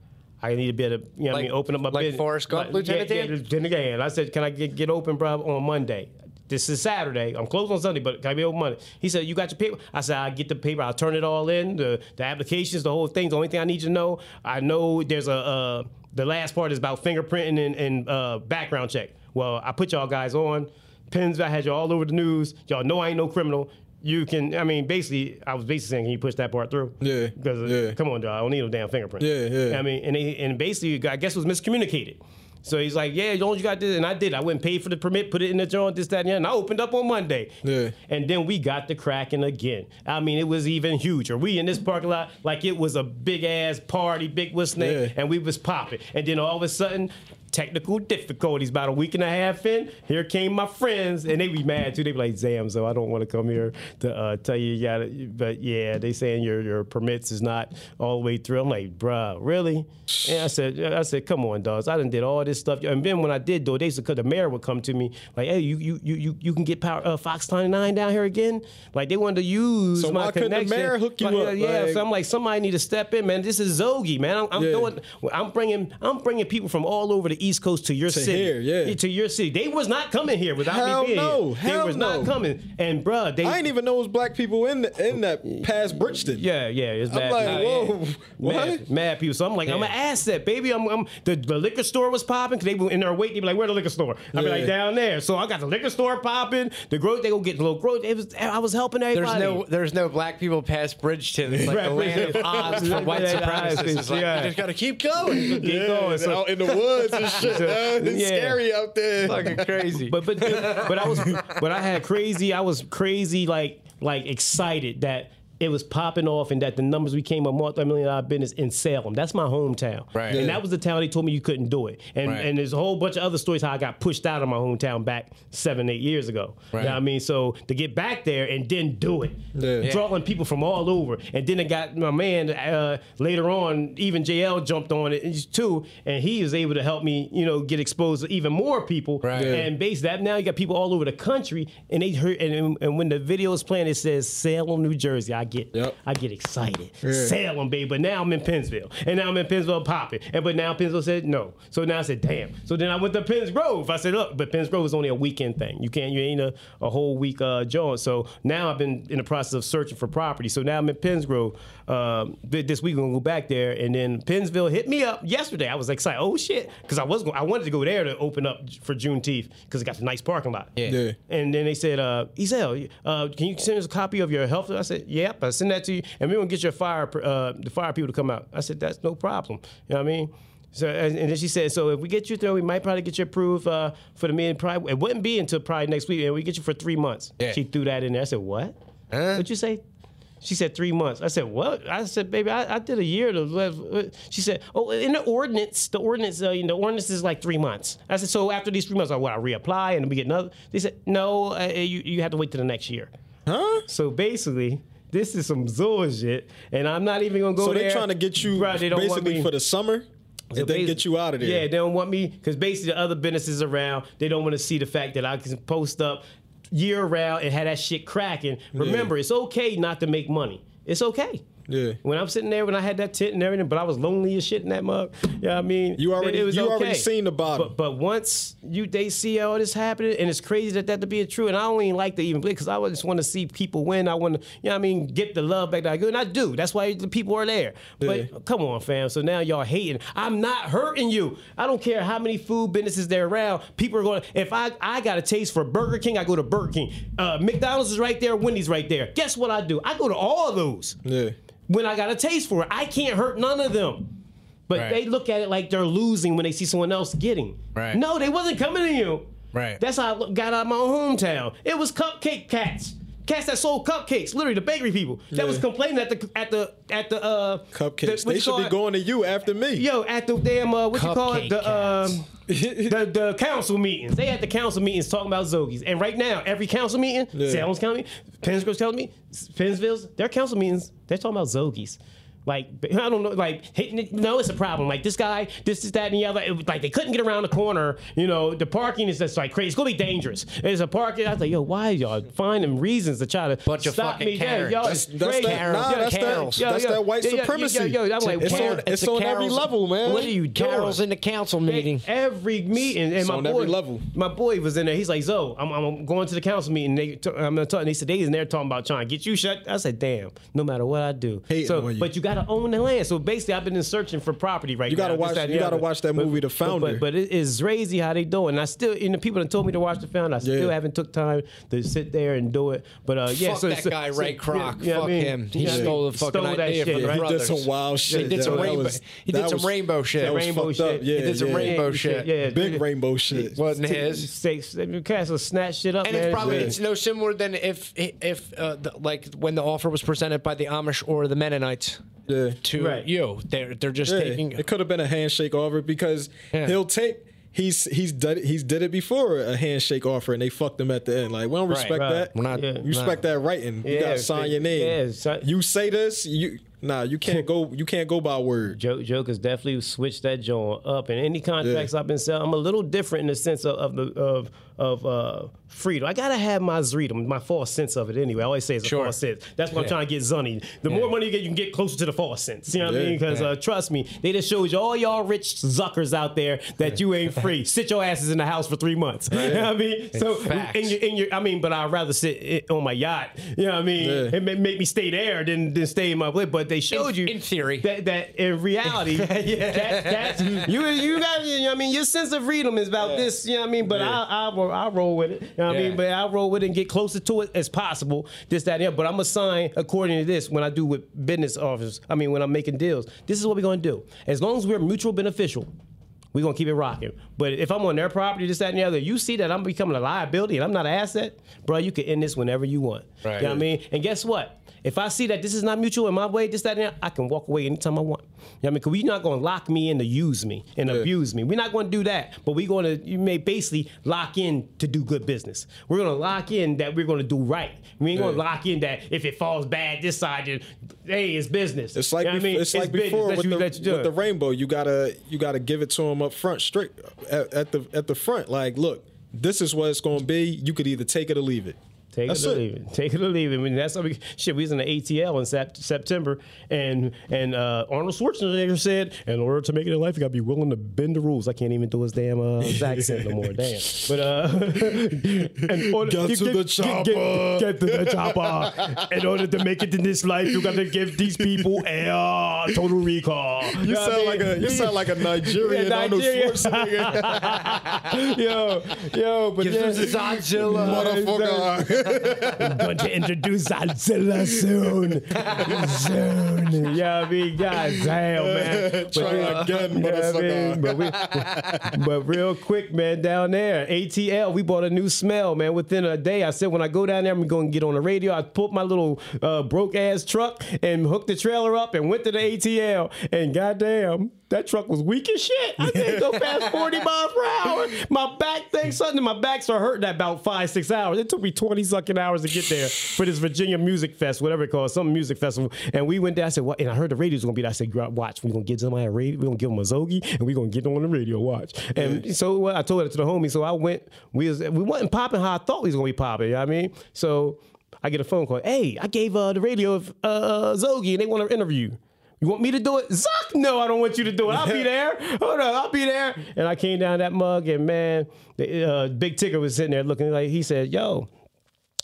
E: I need to be able to, you know what I mean, open up my
C: like
E: business.
C: Forrest Gump, Lieutenant
E: yeah, yeah,
C: Dan?
E: Lieutenant Gann. I said, can I get, get open, bro, on Monday? This is Saturday. I'm closed on Sunday, but can I be open Monday? He said, You got your paper? I said, I get the paper. I'll turn it all in, the, the applications, the whole thing. The only thing I need to know, I know there's a, uh, the last part is about fingerprinting and, and uh, background check. Well, I put y'all guys on. Pins, I had y'all all over the news. Y'all know I ain't no criminal. You can, I mean, basically, I was basically saying, can you push that part through?
D: Yeah,
E: Because, uh,
D: yeah.
E: come on, dog, I don't need no damn fingerprint.
D: Yeah, yeah.
E: I mean, and, they, and basically, I guess it was miscommunicated. So he's like, yeah, don't you got this? And I did. I went and paid for the permit, put it in the joint, this, that, and the. And I opened up on Monday.
D: Yeah.
E: And then we got the cracking again. I mean, it was even huger. We in this parking lot like it was a big ass party, big what's name,
D: Yeah.
E: and we was popping. And then all of a sudden, technical difficulties. About a week and a half in, here came my friends, and they be mad too. They be like, "Zam, so I don't want to come here to uh, tell you you got to But yeah, they saying your your permits is not all the way through. I'm like, bruh, really? And I said, I said, come on, dogs. I done did all this stuff. And then when I did it, they said, cause the mayor would come to me like, hey, you you you you, you can get power uh, Fox 99 down here again. Like they wanted to use
D: So
E: my
D: why couldn't the mayor hook you
E: Like,
D: up?
E: Yeah,
D: Like-
E: so I'm like, somebody need to step in, man. This is Zogi, man. I'm, I'm
D: Yeah.
E: doing. I'm bringing. I'm bringing people from all over the East Coast to your city.
D: here, yeah.
E: To your city. They was not coming here without
D: Hell
E: me being
D: no,
E: here.
D: hell
E: they was
D: no.
E: not coming. And bruh, they.
D: I ain't even know it was black people in the, in that past Bridgeton.
E: Yeah, yeah, it's
D: I'm like,
E: people.
D: whoa, what?
E: Mad, mad people. So I'm like, I'm an asset, baby. I'm, I'm the, the liquor store was popping because they were in their wait. They be like, where the liquor store? I be
D: Yeah.
E: like, down there. So I got the liquor store popping. The growth, they go get the little growth. It was, I was helping everybody.
C: There's
E: everybody.
C: no, there's no black people past Bridgeton. It's like
E: Right,
C: the land of Oz for white
E: Yeah,
C: supremacists. It's like,
E: yeah.
C: you just gotta keep going.
E: Keep going. So-
D: out in the woods and shit. man. It's
E: Yeah.
D: scary out there.
C: Fucking crazy.
E: but but but I was but I had crazy. I was crazy like like excited that it was popping off and that the numbers became a multi-million dollar business in Salem. That's my hometown.
C: Right.
E: And that was the town they told me you couldn't do it. And
C: Right.
E: and there's a whole bunch of other stories how I got pushed out of my hometown back seven, eight years ago.
C: Right.
E: You know what I mean? So to get back there and then do it.
D: Yeah. Yeah.
E: Drawing people from all over. And then it got my man uh, later on, even JL jumped on it too, and he was able to help me, you know, get exposed to even more people.
C: Right. Yeah.
E: And based that now you got people all over the country, and they heard. And, and when the video is playing, it says Salem, New Jersey. I get
D: Yep.
E: I get excited.
D: Yeah.
E: Sell them, baby. But now I'm in Pennsville. And now I'm in Pennsville popping. And but now Pennsville said no. So now I said, damn. So then I went to Penns Grove. I said, look, but Penns Grove is only a weekend thing. You can't, you ain't a, a whole week uh joint. So now I've been in the process of searching for property. So now I'm in Penns Grove. Um, th- this week we're gonna go back there, and then Pennsville hit me up yesterday. I was excited. Oh shit, because I was going, I wanted to go there to open up for Juneteenth because it got a nice parking lot.
C: Yeah.
D: Yeah.
E: And then they said, uh, Ezel, uh, can you send us a copy of your health? I said, Yep, I send that to you, and we're gonna get your fire, uh, the fire people to come out. I said, That's no problem. You know what I mean? So and, and then she said, so if we get you through, we might probably get you approved uh, for the meeting. Probably it wouldn't be until probably next week, and we get you for three months.
C: Yeah.
E: She threw that in there. I said, what?
C: Huh?
E: What'd you say? She said three months. I said, what? I said, baby, I, I did a year. To, she said, oh, in the ordinance, the ordinance, uh, the ordinance is like three months. I said, so after these three months, I what? I reapply and we get another. They said, no, uh, you you have to wait till the next year.
D: Huh?
E: So basically, this is some Zola shit, and I'm not even gonna go
D: So they're trying to get you
E: Bruh, they don't want
D: basically for the summer
E: so
D: and then get you out of there.
E: Yeah, they don't want me because basically the other businesses around they don't want to see the fact that I can post up year round and have that shit cracking. Remember, it's okay not to make money. It's okay.
D: Yeah.
E: When I'm sitting there, when I had that tent and everything, but I was lonely as shit in that mug. Yeah, you know I mean,
D: You already-
E: it was
D: you already seen the bottom.
E: But, but once you they see all this happening, and it's crazy that that to be true, and I don't even like to even play because I just want to see people win. I want to, you know, what I mean, get the love back that I good, and I do. That's why the people are there. But come on, fam. So now y'all hating. I'm not hurting you. I don't care how many food businesses there around. People are going. If I I got a taste for Burger King, I go to Burger King. Uh, McDonald's is right there. Wendy's right there. Guess what I do? I go to all of those
D: Yeah.
E: When I got a taste for it. I can't hurt none of them. But
C: Right.
E: they look at it like they're losing when they see someone else getting.
C: Right.
E: No, they wasn't coming to you.
C: Right.
E: That's how I got out of my hometown. It was cupcake cats. Cats that sold cupcakes, literally the bakery people that was complaining at the at the at the uh
D: Cupcakes.
E: the-
D: they should be
E: it?
D: going to you after me.
E: Yo, at the damn uh, what you call it?
C: Cupcake
E: The
C: cats.
E: um the, the council meetings. They had the council meetings talking about Zogies. And right now, every council meeting,
D: Yeah.
E: Salem County, Pennsville's telling me, Pennsville's, their council meetings, they're talking about Zogies. Like I don't know, like hitting it, no, it's a problem. Like this guy, this is that and the other. It like they couldn't get around the corner. You know, the parking is just like crazy. It's gonna be dangerous. There's a parking. I was like, yo, why y'all finding reasons to try to
C: Bunch of
E: stop
C: fucking
E: me? Yeah,
C: Karens.
E: y'all,
C: That's-
E: it's
D: That's
E: crazy.
D: that, nah,
C: Yo,
D: that's
C: Carols.
D: that, that's
E: Yo, yo,
D: that white
E: yo, yo, yo,
D: supremacy.
E: yo, yo, I'm like,
D: it's
E: Karen,
D: on,
C: it's
D: it's
C: the
D: on every level, man.
E: What are you doing?
C: Carol's in the council meeting.
E: Every meeting, and
D: It's
E: my
D: on
E: boy,
D: every level.
E: my boy was in there. He's like, "Zo, I'm, I'm going to the council meeting. They, t- I'm gonna talk." And they said they in there talking about trying to get you shut. I said, "Damn, no matter what I do."
D: Hating
E: so,
D: you.
E: but you got to own the land. So basically, I've been in searching for property right
D: You
E: now.
D: gotta
E: this,
D: watch-
E: that,
D: you gotta watch that
E: But-
D: movie, The
E: but-
D: Founder.
E: But, but it is crazy how they do it. And I still, and the people that told me to watch the founder, I still
D: Yeah.
E: haven't took time to sit there and do it. But uh, yeah,
C: Fuck
E: so
C: that
E: so-
C: guy,
E: so-
C: Ray Kroc.
E: yeah, you know what
C: Fuck
E: I mean?
C: him. He
E: You know what I
C: stole the fucking
E: Stole that
C: idea
E: shit,
C: from the
E: right?
D: he did some wild shit.
C: He did some
D: that
C: rainbow. he did some
D: was-
C: rainbow shit.
D: That was
E: Rainbow
D: fucked
E: shit.
D: up. Yeah,
C: He did some
D: yeah.
C: rainbow shit.
E: Yeah,
D: Big rainbow shit.
C: Wasn't his.
E: Say, Castle snatch shit up,
C: And
E: man.
C: it's probably it's no similar than if if uh, like when the offer was presented by the Amish or the Mennonites
D: Yeah.
C: to
E: Right.
C: you. They're they're just
D: Yeah,
C: taking.
D: it could have been a handshake offer because
C: Yeah.
D: he'll take. He's he's done it, he's did it before a handshake offer and they fucked him at the end. Like we don't respect
E: right.
D: that.
C: We're not-
E: Yeah.
D: You respect that writing. You
E: Yeah,
D: gotta sign your name.
E: yeah, si-
D: you say this. You nah. You can't go. You can't go by word.
E: Joke, Joker's definitely switched that joint up. And any contracts
D: Yeah.
E: I've been selling, I'm a little different in the sense of, of the of of uh, freedom. I gotta have my freedom, my false sense of it anyway. I always say it's a
C: Sure.
E: false sense. That's what I'm trying to get Zunny. The more money you get, you can get closer to the false sense. You know what I mean? Because
C: Yeah.
E: uh, trust me, they just showed you all y'all rich zuckers out there that you ain't free. sit your asses in the house for three months. You know what I mean? So
C: Facts.
E: in your, in your, I mean, but I'd rather sit on my yacht. You know what I mean?
D: Yeah.
E: It may make me stay there than, than stay in my place. But they showed you
C: in theory.
E: that that in reality, that, that's you you got you know what I mean your sense of freedom is about this, you know what I mean? But I I I roll with it. You know what I mean? But I roll with it and get closer to it as possible. This, that, and. But I'm sign according to this when I do with business offers. I mean when I'm making deals. This is what we're gonna do. As long as we're mutual beneficial. We're gonna keep it rocking. But if I'm on their property, this, that, and the other, you see that I'm becoming a liability and I'm not an asset, bro, you can end this whenever you want.
C: Right.
E: You know what I mean? And guess what? If I see that this is not mutual in my way, this, that, and the other, I can walk away anytime I want. You know what I mean? Because we're not gonna lock me in to use me and abuse me. We're not gonna do that. But we're gonna you may basically lock in to do good business. We're gonna lock in that we're gonna do right. We ain't gonna
D: Yeah.
E: lock in that if it falls bad this side, then hey, it's business.
D: It's like
E: You know what I mean?
D: it's like
E: business
D: before with
E: you-
D: the,
E: you
D: with the rainbow. You gotta you gotta give it to them up front, straight at, at the at the front. Like, look, this is what it's gonna be. You could either take it or leave it.
E: Take
D: That's
E: it or
D: it.
E: leave it. Take it or leave it. I mean, that's how we, shit. We was in the ATL in sep- September, and and uh, Arnold Schwarzenegger said, "In order to make it in life, you got to be willing to bend the rules." I can't even do his damn uh, accent no more. Damn. But uh, in order,
D: Get to the chopper.
E: Get, get to the chopper. In order to make it in this life, you got to give these people a uh, total recall.
D: You sound like a you sound like a Nigerian
E: Yeah,
D: Arnold Schwarzenegger
E: yo, yo, but
C: Give
E: yeah.
C: Godzilla.
D: motherfucker.
E: I'm going to introduce Godzilla soon. soon. Yeah, I mean, god damn, man. But,
D: Try
E: yeah,
D: again,
E: yeah, I
D: motherfucker.
E: mean, but, we, but real quick, man, down there, ATL, we bought a new smell, man. Within a day, I said, when I go down there, I'm going to get on the radio. I pulled my little uh, broke ass truck and hooked the trailer up and went to the ATL. And goddamn, that truck was weak as shit. I didn't go past 40 miles per hour. My back thing, something, my back started hurting at about five, six hours. It took me 20 sucking hours to get there for this Virginia Music Fest, whatever it calls, some music festival. And we went there. I said, what? And I heard the radio's gonna be there. I said, watch, we're gonna get somebody a radio, we're gonna give them a Zogi, and we're gonna get them on the radio. Watch. And so well, I told it to the homie. So I went, we was we wasn't popping how I thought we was gonna be popping, you know what I mean? So I get a phone call. Hey, I gave uh, the radio of uh, Zogi and they want to interview. You want me to do it? Zuck, no, I don't want you to do it. I'll be there. Hold on, I'll be there. And I came down that mug, and man, the uh, Big Tigger was sitting there looking like he said, "Yo,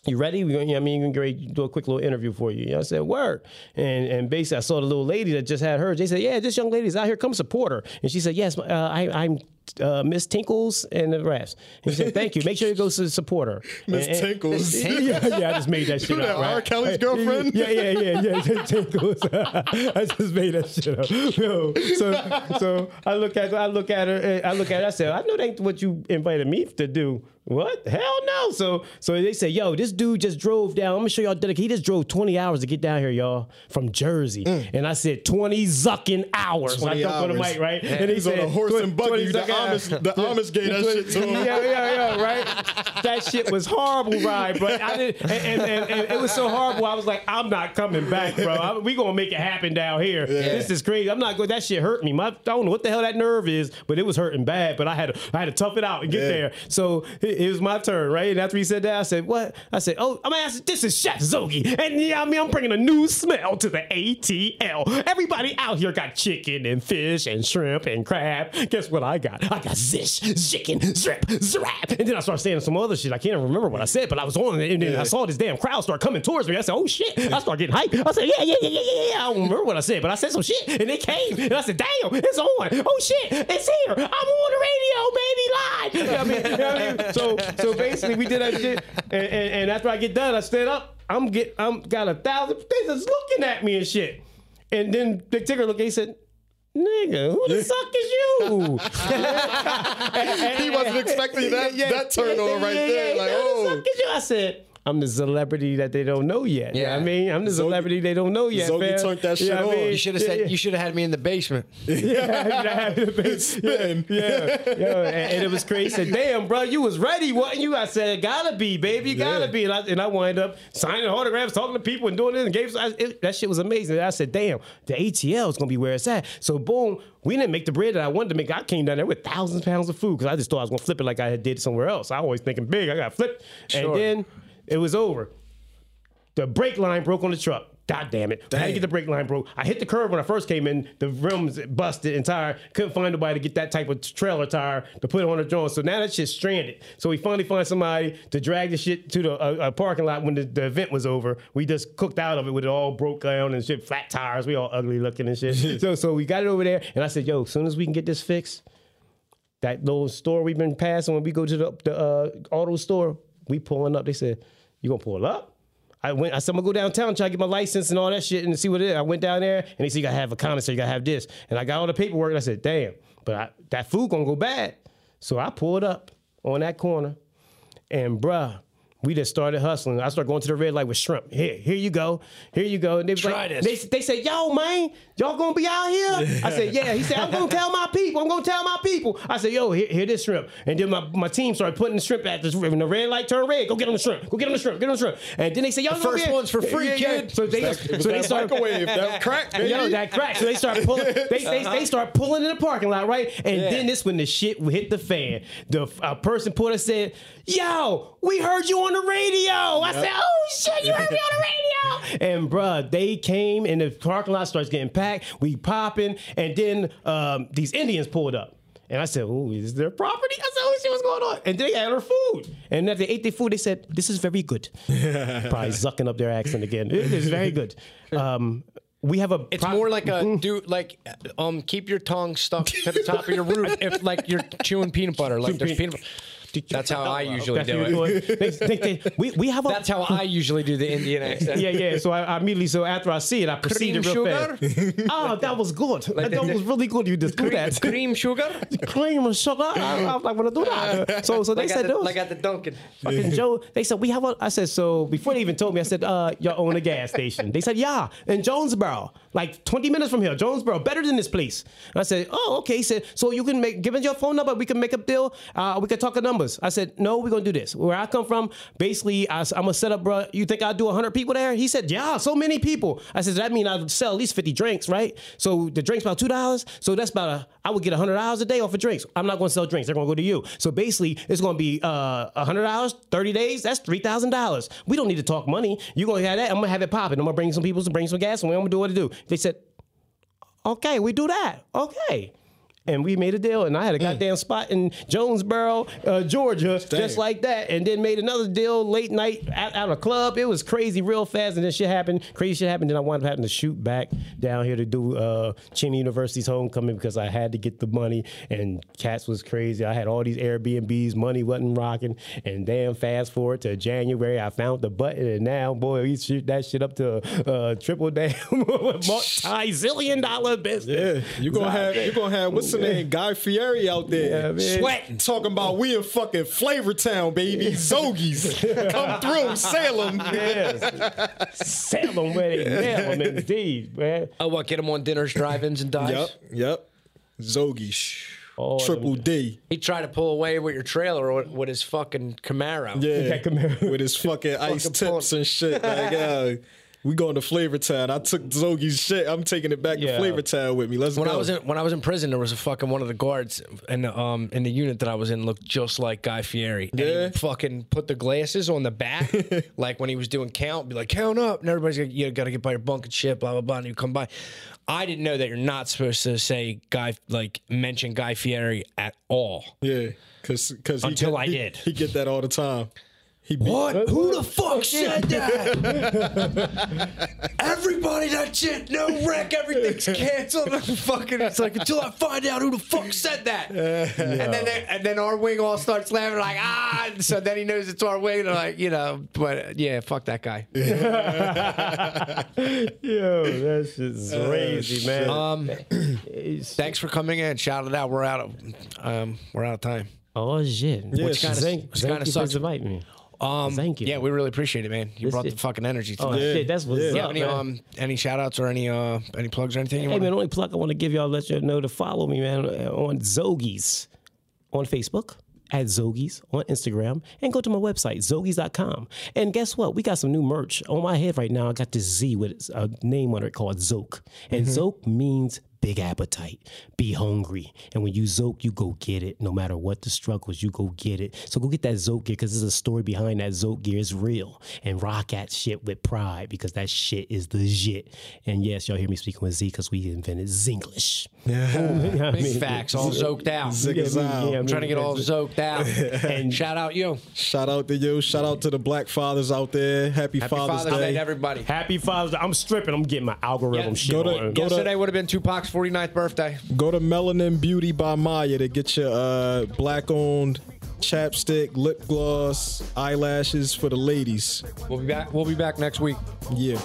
E: you ready? We gonna, I mean, we're going do a quick little interview for you. You know, I said, word. And and basically, I saw the little lady that just had hers. They said, yeah, this young lady's out here. Come support her. And she said, yes, uh, I, I'm uh, Miss Tinkles and the rest. And she said, thank you. Make sure you go to support her.
D: Miss
E: And- and-
D: Tinkles.
E: yeah, yeah, I just made that shit
D: Who
E: up.
D: that,
E: right?
D: R. Kelly's girlfriend?
E: Yeah, yeah, yeah, yeah. Tinkles. I just made that shit up. Yo, so, so I look at, I look at her, I look at her. I said, I know that ain't what you invited me to do. What? Hell no. So, so they say, yo, this dude just drove down. I'm gonna show y'all. dedication. He just drove 20 hours to get down here, y'all, from Jersey. Mm. And I said, 20 zucking hours.
D: 20
E: I jumped on the
D: hours.
E: mic, right?
D: Yeah.
E: And he
D: He's on a horse and buggy.
E: 20
D: The Amish- the Amish gave that shit to him.
E: Yeah, yeah, yeah, right. That shit was horrible, right? But I did, and, and, and, and it was so horrible. I was like, I'm not coming back, bro. I, we gonna make it happen down here. This is crazy. I'm not going. That shit hurt me. My, I don't know what the hell that nerve is, but it was hurting bad. But I had to, I had to tough it out and get
D: Yeah.
E: there. So it, it was my turn, right? And after he said that, I said, "What?" I said, "Oh, I'm asking. This is Chef Zogi, and yeah, I mean, I'm bringing a new smell to the ATL. Everybody out here got chicken and fish and shrimp and crab. Guess what I got? I got zish, chicken, zrip, zrap. And then I started saying some other shit. I can't even remember what I said, but I was on it, and then I saw this damn crowd start coming towards me. I said, "Oh shit!" I started getting hyped. I said, "Yeah, yeah, yeah, yeah, yeah." yeah." I don't remember what I said, but I said some shit, and they came, and I said, "Damn, it's on! Oh shit, it's here! I'm on the radio, baby, live." You know what I mean? You know what I mean? So, so basically, we did that shit, and, and, and after I get done, I stand up. I'm get, I'm got a thousand they just looking at me and shit, and then Big Tigger looked. He said. Nigga, who the fuck is you?
D: He wasn't expecting that that turnover right there. Like,
E: Who the
D: oh,
E: fuck is you? I said, I'm the celebrity that they don't know yet. Yeah,
C: Yeah.
E: I mean, I'm the celebrity they don't know yet.
D: Zogi
E: fam.
D: turned that
E: You
D: shit
E: know what I
D: on.
E: mean?
C: You should have said.
E: yeah.
C: You should have had me in the basement.
E: Yeah,
D: spitting.
E: yeah, yeah, and, and it was crazy. Said, "Damn, bro, you was ready, wasn't you?" I said, "Gotta be, baby, you gotta be." And I, and I wind up signing autographs, talking to people, and doing this and gave. I, it, that shit was amazing. And I said, "Damn, the ATL is gonna be where it's at." So boom, we didn't make the bread that I wanted to make. I came down there with thousands of pounds of food because I just thought I was gonna flip it like I had did somewhere else. I always thinking big. I got flipped, and then it was over. The brake line broke on the truck. God damn it. I had to get the brake line broke. I hit the curb when I first came in. The rims busted entire. Couldn't find nobody to get that type of trailer tire to put on the joint. So now that shit's stranded. So we finally find somebody to drag the shit to the uh, uh, parking lot when the, the event was over. We just cooked out of it with it all broke down and shit, flat tires. We all ugly looking and shit. so so we got it over there. And I said, yo, as soon as we can get this fixed, that little store we've been passing when we go to the, the uh, auto store, we pulling up. They said, "You gonna pull up?" I went. I said, "I'm gonna go downtown, try to get my license and all that shit, and see what it is." I went down there, and they said, "You gotta have a commissary, you gotta have this," and I got all the paperwork. I said, "Damn, but I, that food gonna go bad." So I pulled up on that corner, and bruh. We just started hustling. I started going to the red light with shrimp. Here, here you go. Here you go. And they,
C: Try
E: like,
C: this.
E: they they said, "Yo, man, y'all gonna be out here?" I said, "Yeah." He said, "I'm gonna tell my people. I'm gonna tell my people." I said, "Yo, here, here this shrimp." And then my, my team started putting the shrimp at this when the red light turned red. Go get on the shrimp. Go get on the shrimp. Get on the shrimp. And then they said, "Y'all
C: The first one's for free,
E: Yeah, yeah.
C: kid.
E: So they
D: It
E: so they
D: that
E: started
D: microwave, that crack, baby.
E: Yo, that crack. So they start pulling. They they, they start pulling in the parking lot, right? And then this when the shit hit the fan. The uh, person put us said, "Yo, we heard you on the radio. I said, oh shit, you heard me on the radio. And bruh, they came and the parking lot starts getting packed. We popping, and then um, these Indians pulled up. And I said, "Oh, is their property?" I said, "Oh shit, what's going on?" And they had our food. And after they ate their food, they said, "This is very good." Probably zucking up their accent again. It is very good. Um, we have a.
C: It's
E: pro-
C: more like a do like um keep your tongue stuck to the top of your roof if like you're chewing peanut butter like there's peanut butter. That's how I usually do it.
E: They- they- they- we, we have a.
C: That's how I usually do the Indian accent.
E: yeah, yeah. So I, I immediately, so after I see it, I proceed
C: Cream
E: real
C: sugar?
E: fast. oh, that was good. that
C: the-
E: was really good. You just do
C: Cream,
E: that.
C: cream sugar?
E: cream and sugar. I, I was like, want to do that. So, so they
C: Like
E: said,
C: the,
E: those.
C: like at the Dunkin'.
E: fucking Joe. They said we have a. I said so. Before they even told me, I said, uh, you own a gas station. They said, yeah, in Jonesboro, like 20 minutes from here. Jonesboro, better than this place. And I said, oh, okay. He said, so you can make, give us your phone number. We can make a deal. Uh, we can talk the numbers. I said, no, we're gonna do this. Where I come from, basically, I, am gonna set up, bro. You think I'll do 100 people there? He said, yeah, so many people. I said, that mean I'd sell at least 50 drinks, right? So the drinks about two dollars. So that's about a. I would get 100 dollars a day off of drinks. I'm not gonna sell drinks. They're gonna go to you. So basically, it's gonna be uh 100 dollars, 30 days. That's three thousand dollars. We don't need to talk money. You gonna have that? I'm gonna have it popping. I'm gonna bring some people to bring some gas, and I'm gonna do what to do. They said, okay, we do that. Okay. And we made a deal, and I had a goddamn spot in Jonesboro, uh, Georgia, just like that. And then made another deal late night at, at a club. It was crazy, real fast. And then shit happened, crazy shit happened. Then I wound up having to shoot back down here to do uh, Cheyney University's homecoming because I had to get the money. And Cats was crazy. I had all these Airbnbs, money wasn't rocking. And damn, fast forward to January, I found the button, and now, boy, we shoot that shit up to uh, triple damn multi zillion dollar business.
D: Yeah, you gonna have you gonna have what's the name Guy Fieri out there
E: Yeah,
D: sweating, talking about we in fucking Flavor Town, baby. Zogies come through Salem.
E: Yes. Salem where they nail 'em, indeed, man.
C: Oh, what? Get them on diners, drive-ins, and dives.
D: Yep, yep. Zogie, shh.
E: Oh,
D: triple D.
C: He tried to pull away with your trailer with, with his fucking Camaro.
D: Yeah,
E: That Camaro.
D: with his fucking ice
C: Fucking
D: tips and shit. Like, yeah, we going to Flavor Town. I took Zogie's shit. I'm taking it back
E: Yeah.
D: to Flavor Town with me. Let's
C: When
D: go.
C: I was in when I was in prison, there was a fucking one of the guards in the um in the unit that I was in looked just like Guy Fieri. And
D: Yeah.
C: fucking put the glasses on the back, like when he was doing count, be like count up, and everybody's like, you got to get by your bunk and shit, blah blah blah. And you come by. I didn't know that you're not supposed to say Guy like mention Guy Fieri at all.
D: yeah, because because
C: Until
D: get,
C: I
D: he,
C: did.
D: He get that all the time. He be,
C: What? Who the fuck said that? Everybody, that shit, no wreck, everything's canceled. fucking, it's like until I find out who the fuck said that. And then, they, and then our wing all starts laughing like ah. So then he knows it's our wing. And like you know, but yeah, fuck that guy.
E: Yo, that shit's crazy, man.
C: Um, thanks for coming in. Shout it out. We're out of um, we're out of time.
E: oh shit.
D: Which
C: kinda-
E: thank,
C: which
E: thank
C: kinda
E: you
C: sucks.
E: for inviting me.
C: Um,
E: Thank you.
C: Yeah, we really appreciate it, man. You
E: This
C: brought the
E: shit-
C: fucking energy.
E: Oh
C: tonight.
E: shit, that's what's
D: yeah.
C: You
E: up,
C: have any
E: man.
C: um any shout outs or any uh any plugs or anything? You
E: Hey
C: wanna-
E: man, only plug I want to give y'all let you know to follow me, man, on Zogies on Facebook. At Zogies on Instagram and go to my website, zogies.com. And guess what? We got some new merch on my head right now. I got this Z with a name on it called Zoke. And Zoke means big appetite, be hungry. And when you Zoke, you go get it. No matter what the struggles, you go get it. So go get that Zoke gear because there's a story behind that Zoke gear. It's real. And rock that shit with pride because that shit is the shit. And yes, y'all hear me speaking with Z because we invented Zinglish. Yeah.
C: Big facts, all zoked out.
D: Zig is out.
C: I'm trying to get all zoked out. and shout out you.
D: Shout out to you. Shout out to the black fathers out there. Happy,
C: Happy
D: Father's,
C: Father's Day
D: Day.
C: everybody.
E: Happy Father's Day. I'm stripping. I'm getting my algorithm
C: Yeah,
E: shit
D: go to-
E: on.
D: go
C: Yesterday would have been Tupac's 49th birthday.
D: Go to Melanin Beauty by Maya to get your uh, black owned chapstick, lip gloss, eyelashes for the ladies.
C: We'll be back. We'll be back next week.
D: Yeah.